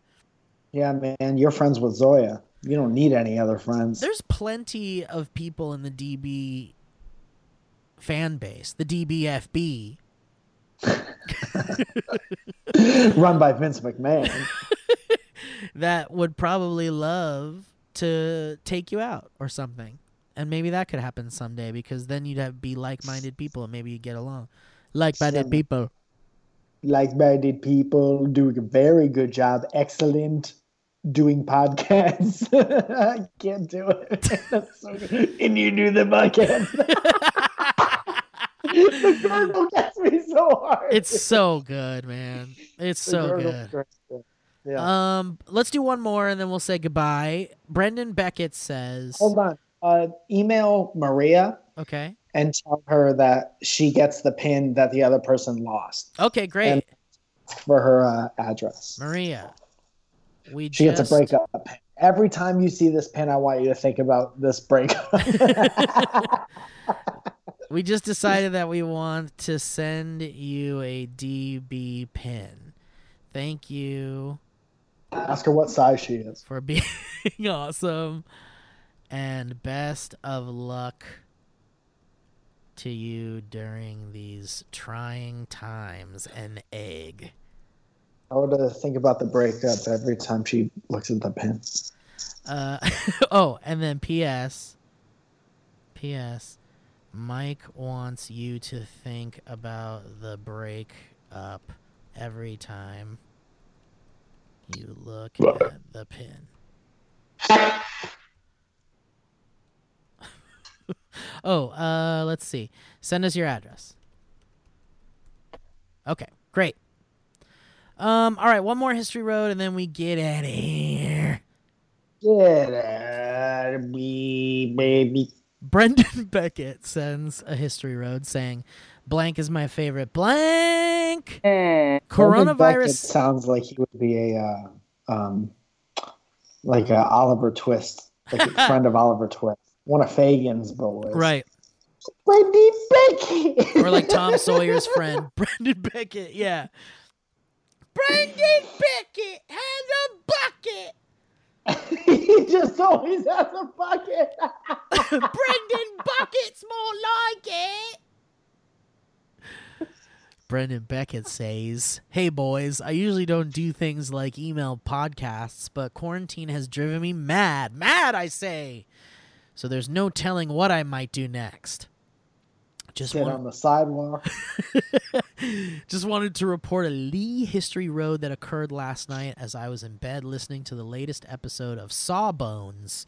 Yeah, man, you're friends with Zoya. You don't need any other friends. There's plenty of people in the DB fan base, the DBFB, Run by Vince McMahon. that would probably love to take you out or something. And maybe that could happen someday because then you'd have be like-minded people and maybe you'd get along. Like-minded people. Like-minded people doing a very good job. Excellent doing podcasts. I can't do it. That's so good. And you do the podcast. the gurgle gets me so hard. It's so good, man. It's so good. Yeah. Um, let's do one more and then we'll say goodbye. Brendan Beckett says, Hold on. Uh, email Maria "Okay, and tell her that she gets the pin that the other person lost okay, great, And- for her uh, address. Maria. We She just gets a breakup. Every time you see this pin, I want you to think about this breakup. we just decided that we want to send you a DB pin. Thank you Ask her what size she is. for being awesome, and best of luck to you during these trying times. An egg." I would uh, think about the breakup every time she looks at the pin. Uh, oh, and then P.S. P.S. Mike wants you to think about the breakup every time you look at the pin. oh, uh, let's see. Send us your address. Okay, great. Um, all right, one more history road, and then we get out of here. Get out of me, baby. Brendan Beckett sends a history road saying, "Blank is my favorite." Blank. Beckett Coronavirus. sounds like he would be a, uh, um, like a Oliver Twist, like a friend of Oliver Twist, one of Fagin's boys. Right. Brendan Beckett. Or like Tom Sawyer's friend, Brendan Beckett. Yeah. Brendan Beckett has a bucket. he just always has a bucket. Brendan Bucket's more like it. Brendan Beckett says, Hey boys, I usually don't do things like email podcasts, but quarantine has driven me mad. Mad, I say. So there's no telling what I might do next. Just Sit want, on the sidewalk. just wanted to report a Lee History Road that occurred last night as I was in bed listening to the latest episode of Sawbones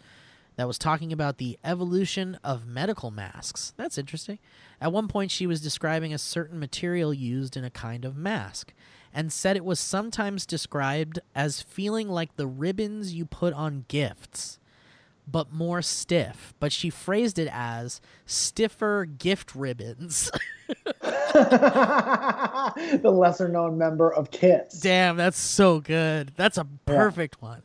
that was talking about the evolution of medical masks. That's interesting. At one point, she was describing a certain material used in a kind of mask and said it was sometimes described as feeling like the ribbons you put on gifts, but more stiff. But she phrased it as stiffer gift ribbons. the lesser known member of Kiss. Damn, that's so good. That's a perfect one.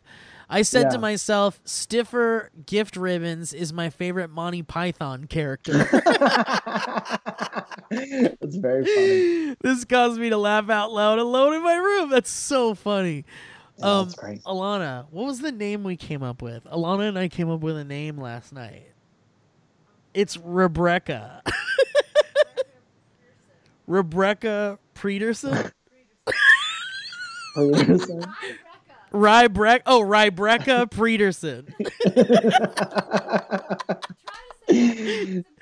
I said to myself, stiffer gift ribbons is my favorite Monty Python character. That's very funny. this caused me to laugh out loud alone in my room. That's so funny. Yeah, um, that's great. Alana, what was the name we came up with? Alana and I came up with a name last night. It's Rebecca. Rebecca Peterson? Peterson. Rybrek oh Rybrecca Peterson.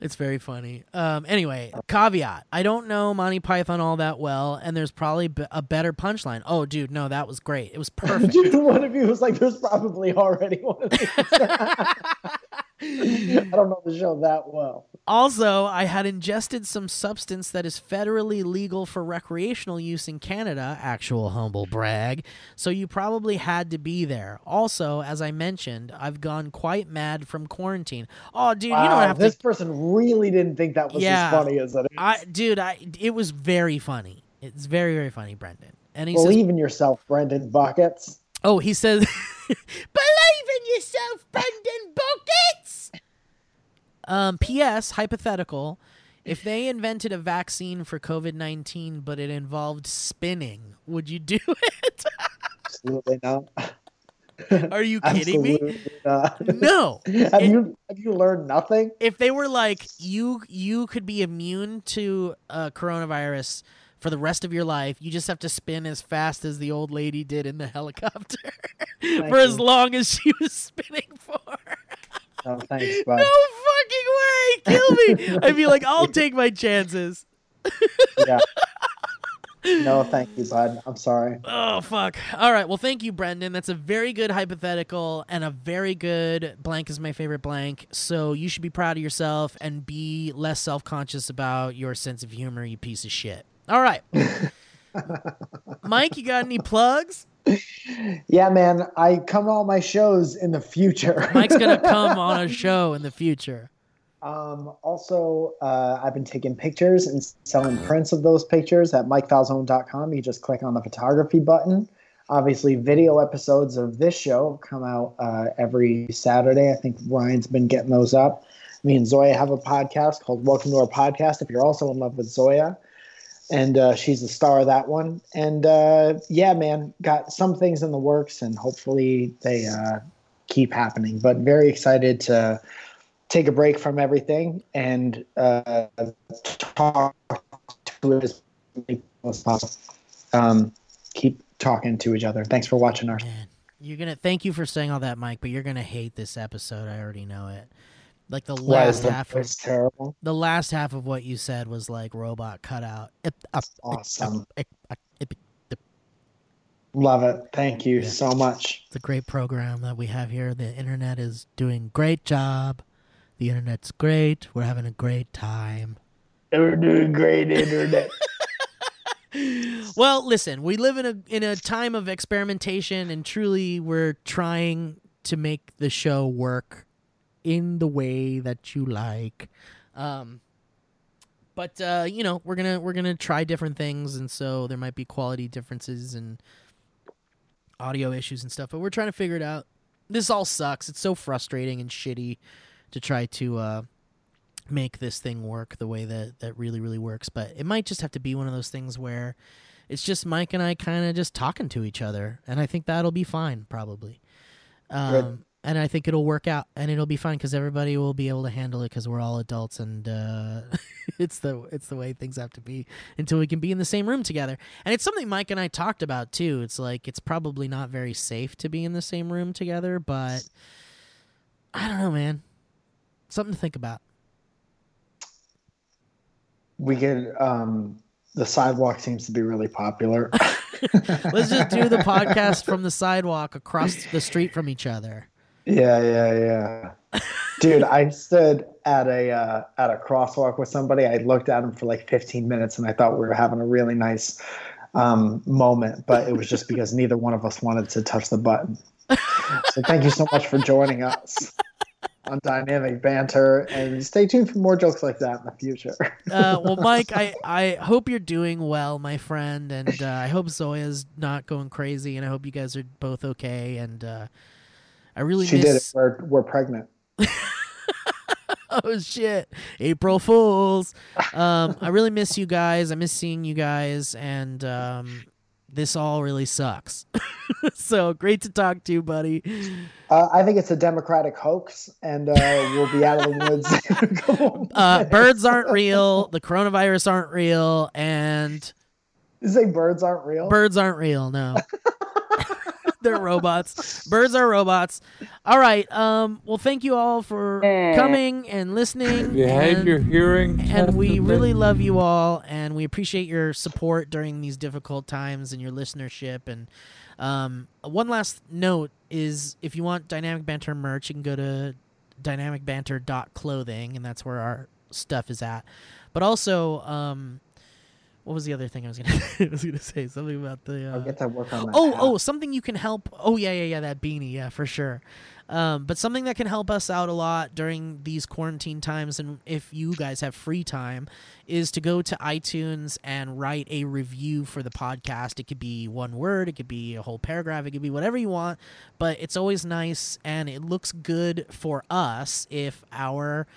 It's very funny. Um, anyway, caveat: I don't know Monty Python all that well, and there's probably b- a better punchline. Oh, dude, no, that was great. It was perfect. Dude, one of you was like, "There's probably already one of these." I don't know the show that well. also, I had ingested some substance that is federally legal for recreational use in Canada. Actual humble brag. So you probably had to be there. Also, as I mentioned, I've gone quite mad from quarantine. Oh, dude, you don't Wow, have this to. person really didn't think that was Yeah. as funny as it is. I, dude, I. It was very funny. It's very, very funny, Brendan. And he says, Believe in yourself, Brendan Buckets. Oh, he says, "Believe in yourself, Brendan Buckets." Um, P.S. Hypothetical: If they invented a vaccine for COVID nineteen, but it involved spinning, would you do it? Absolutely not. Are you kidding me? Not. No. have you have you learned nothing? If they were like you, you could be immune to uh, coronavirus for the rest of your life. You just have to spin as fast as the old lady did in the helicopter for as long as she was spinning for. No, oh, thanks, bud. No fucking way! Kill me! I'd be like, I'll take my chances. Yeah. No, thank you, bud. I'm sorry. Oh fuck! All right, well, thank you, Brendan. That's a very good hypothetical and a very good blank is my favorite blank. So you should be proud of yourself and be less self conscious about your sense of humor. You piece of shit. All right, Mike, you got any plugs? Yeah, man. I come to all my shows in the future. Mike's gonna come on a show in the future. Um, also, uh, I've been taking pictures and selling prints of those pictures at mikefalzone.com. You just click on the photography button. Obviously, video episodes of this show come out uh, every Saturday. I think Ryan's been getting those up. Me and Zoya have a podcast called Welcome to Our Podcast. If you're also in love with Zoya, and uh, she's the star of that one. And uh, yeah, man, got some things in the works, and hopefully they uh, keep happening. But very excited to take a break from everything and uh, talk to as many as possible. Um, keep talking to each other. Thanks for watching our. Man, you're gonna thank you for saying all that, Mike, but you're gonna hate this episode. I already know it. Like the last half of terrible? the last half of what you said was like robot cutout. Awesome. ip, up, ip, ip. Love it. Thank you Yeah. so much. It's a great program that we have here. The internet is doing great job. The internet's great. We're having a great time. We're doing great, internet. Well, listen, we live in a in a time of experimentation and truly we're trying to make the show work in the way that you like. Um but uh, you know, we're going to we're to try different things and so there might be quality differences and audio issues and stuff, but we're trying to figure it out. This all sucks. It's so frustrating and shitty to try to uh make this thing work the way that that really really works but it might just have to be one of those things where it's just mike and i kind of just talking to each other and i think that'll be fine probably um and I think it'll work out, and it'll be fine because everybody will be able to handle it because we're all adults, and uh, it's the it's the way things have to be until we can be in the same room together. And it's something Mike and I talked about too. It's like it's probably not very safe to be in the same room together, but I don't know, man. Something to think about. We get um, the sidewalk seems to be really popular. Let's just do the podcast from the sidewalk across the street from each other. Yeah, yeah, yeah. Dude, I stood at a uh, at a crosswalk with somebody. I looked at him for like 15 minutes, and I thought we were having a really nice um, moment, but it was just because neither one of us wanted to touch the button. So thank you so much for joining us on Dynamic Banter, and stay tuned for more jokes like that in the future. Uh, well, Mike, I, I hope you're doing well, my friend, and uh, I hope Zoya's not going crazy, and I hope you guys are both okay. And uh, I really she miss. did it. We're, we're pregnant. oh shit april fools um i really miss you guys i miss seeing you guys and um this all really sucks so great to talk to you buddy Uh, I think it's a Democratic hoax, and uh, we'll be out of the woods. in a couple uh birds aren't real the coronavirus aren't real and You say birds aren't real? birds aren't real no they're robots. Birds are robots. All right um well thank you all for coming and listening You had and- your hearing. and we really love you all and we appreciate your support during these difficult times and your listenership. And um, one last note is if you want dynamic banter merch you can go to dynamicbanter.clothing and that's where our stuff is at. But also um, what was the other thing i was gonna i was gonna say something about the uh, I'll get to work on that. Oh, hat. oh, something you can help. Oh, yeah, yeah, yeah, that beanie, yeah, for sure. Um, but something that can help us out a lot during these quarantine times, and if you guys have free time, is to go to iTunes and write a review for the podcast. It could be one word, it could be a whole paragraph, it could be whatever you want, but it's always nice and it looks good for us if our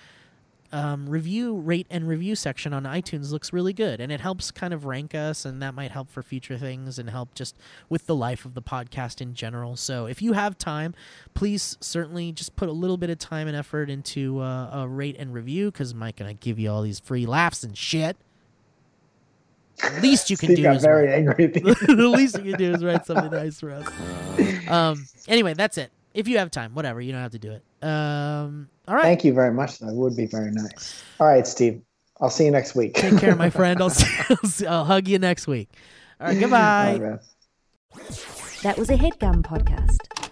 um, review rate and review section on iTunes looks really good, and it helps kind of rank us, and that might help for future things and help just with the life of the podcast in general. So if you have time, please certainly just put a little bit of time and effort into uh, a rate and review because Mike and I give you all these free laughs and shit. The least you can Steve do is very write- angry. The least you can do is write something nice for us. Um. Anyway, that's it. If you have time, whatever, you don't have to do it. Um. All right. Thank you very much. That would be very nice. All right, Steve. I'll see you next week. Take care, my friend. I'll, see, I'll, see, I'll hug you next week. All right, goodbye. All right. That was a headgum podcast.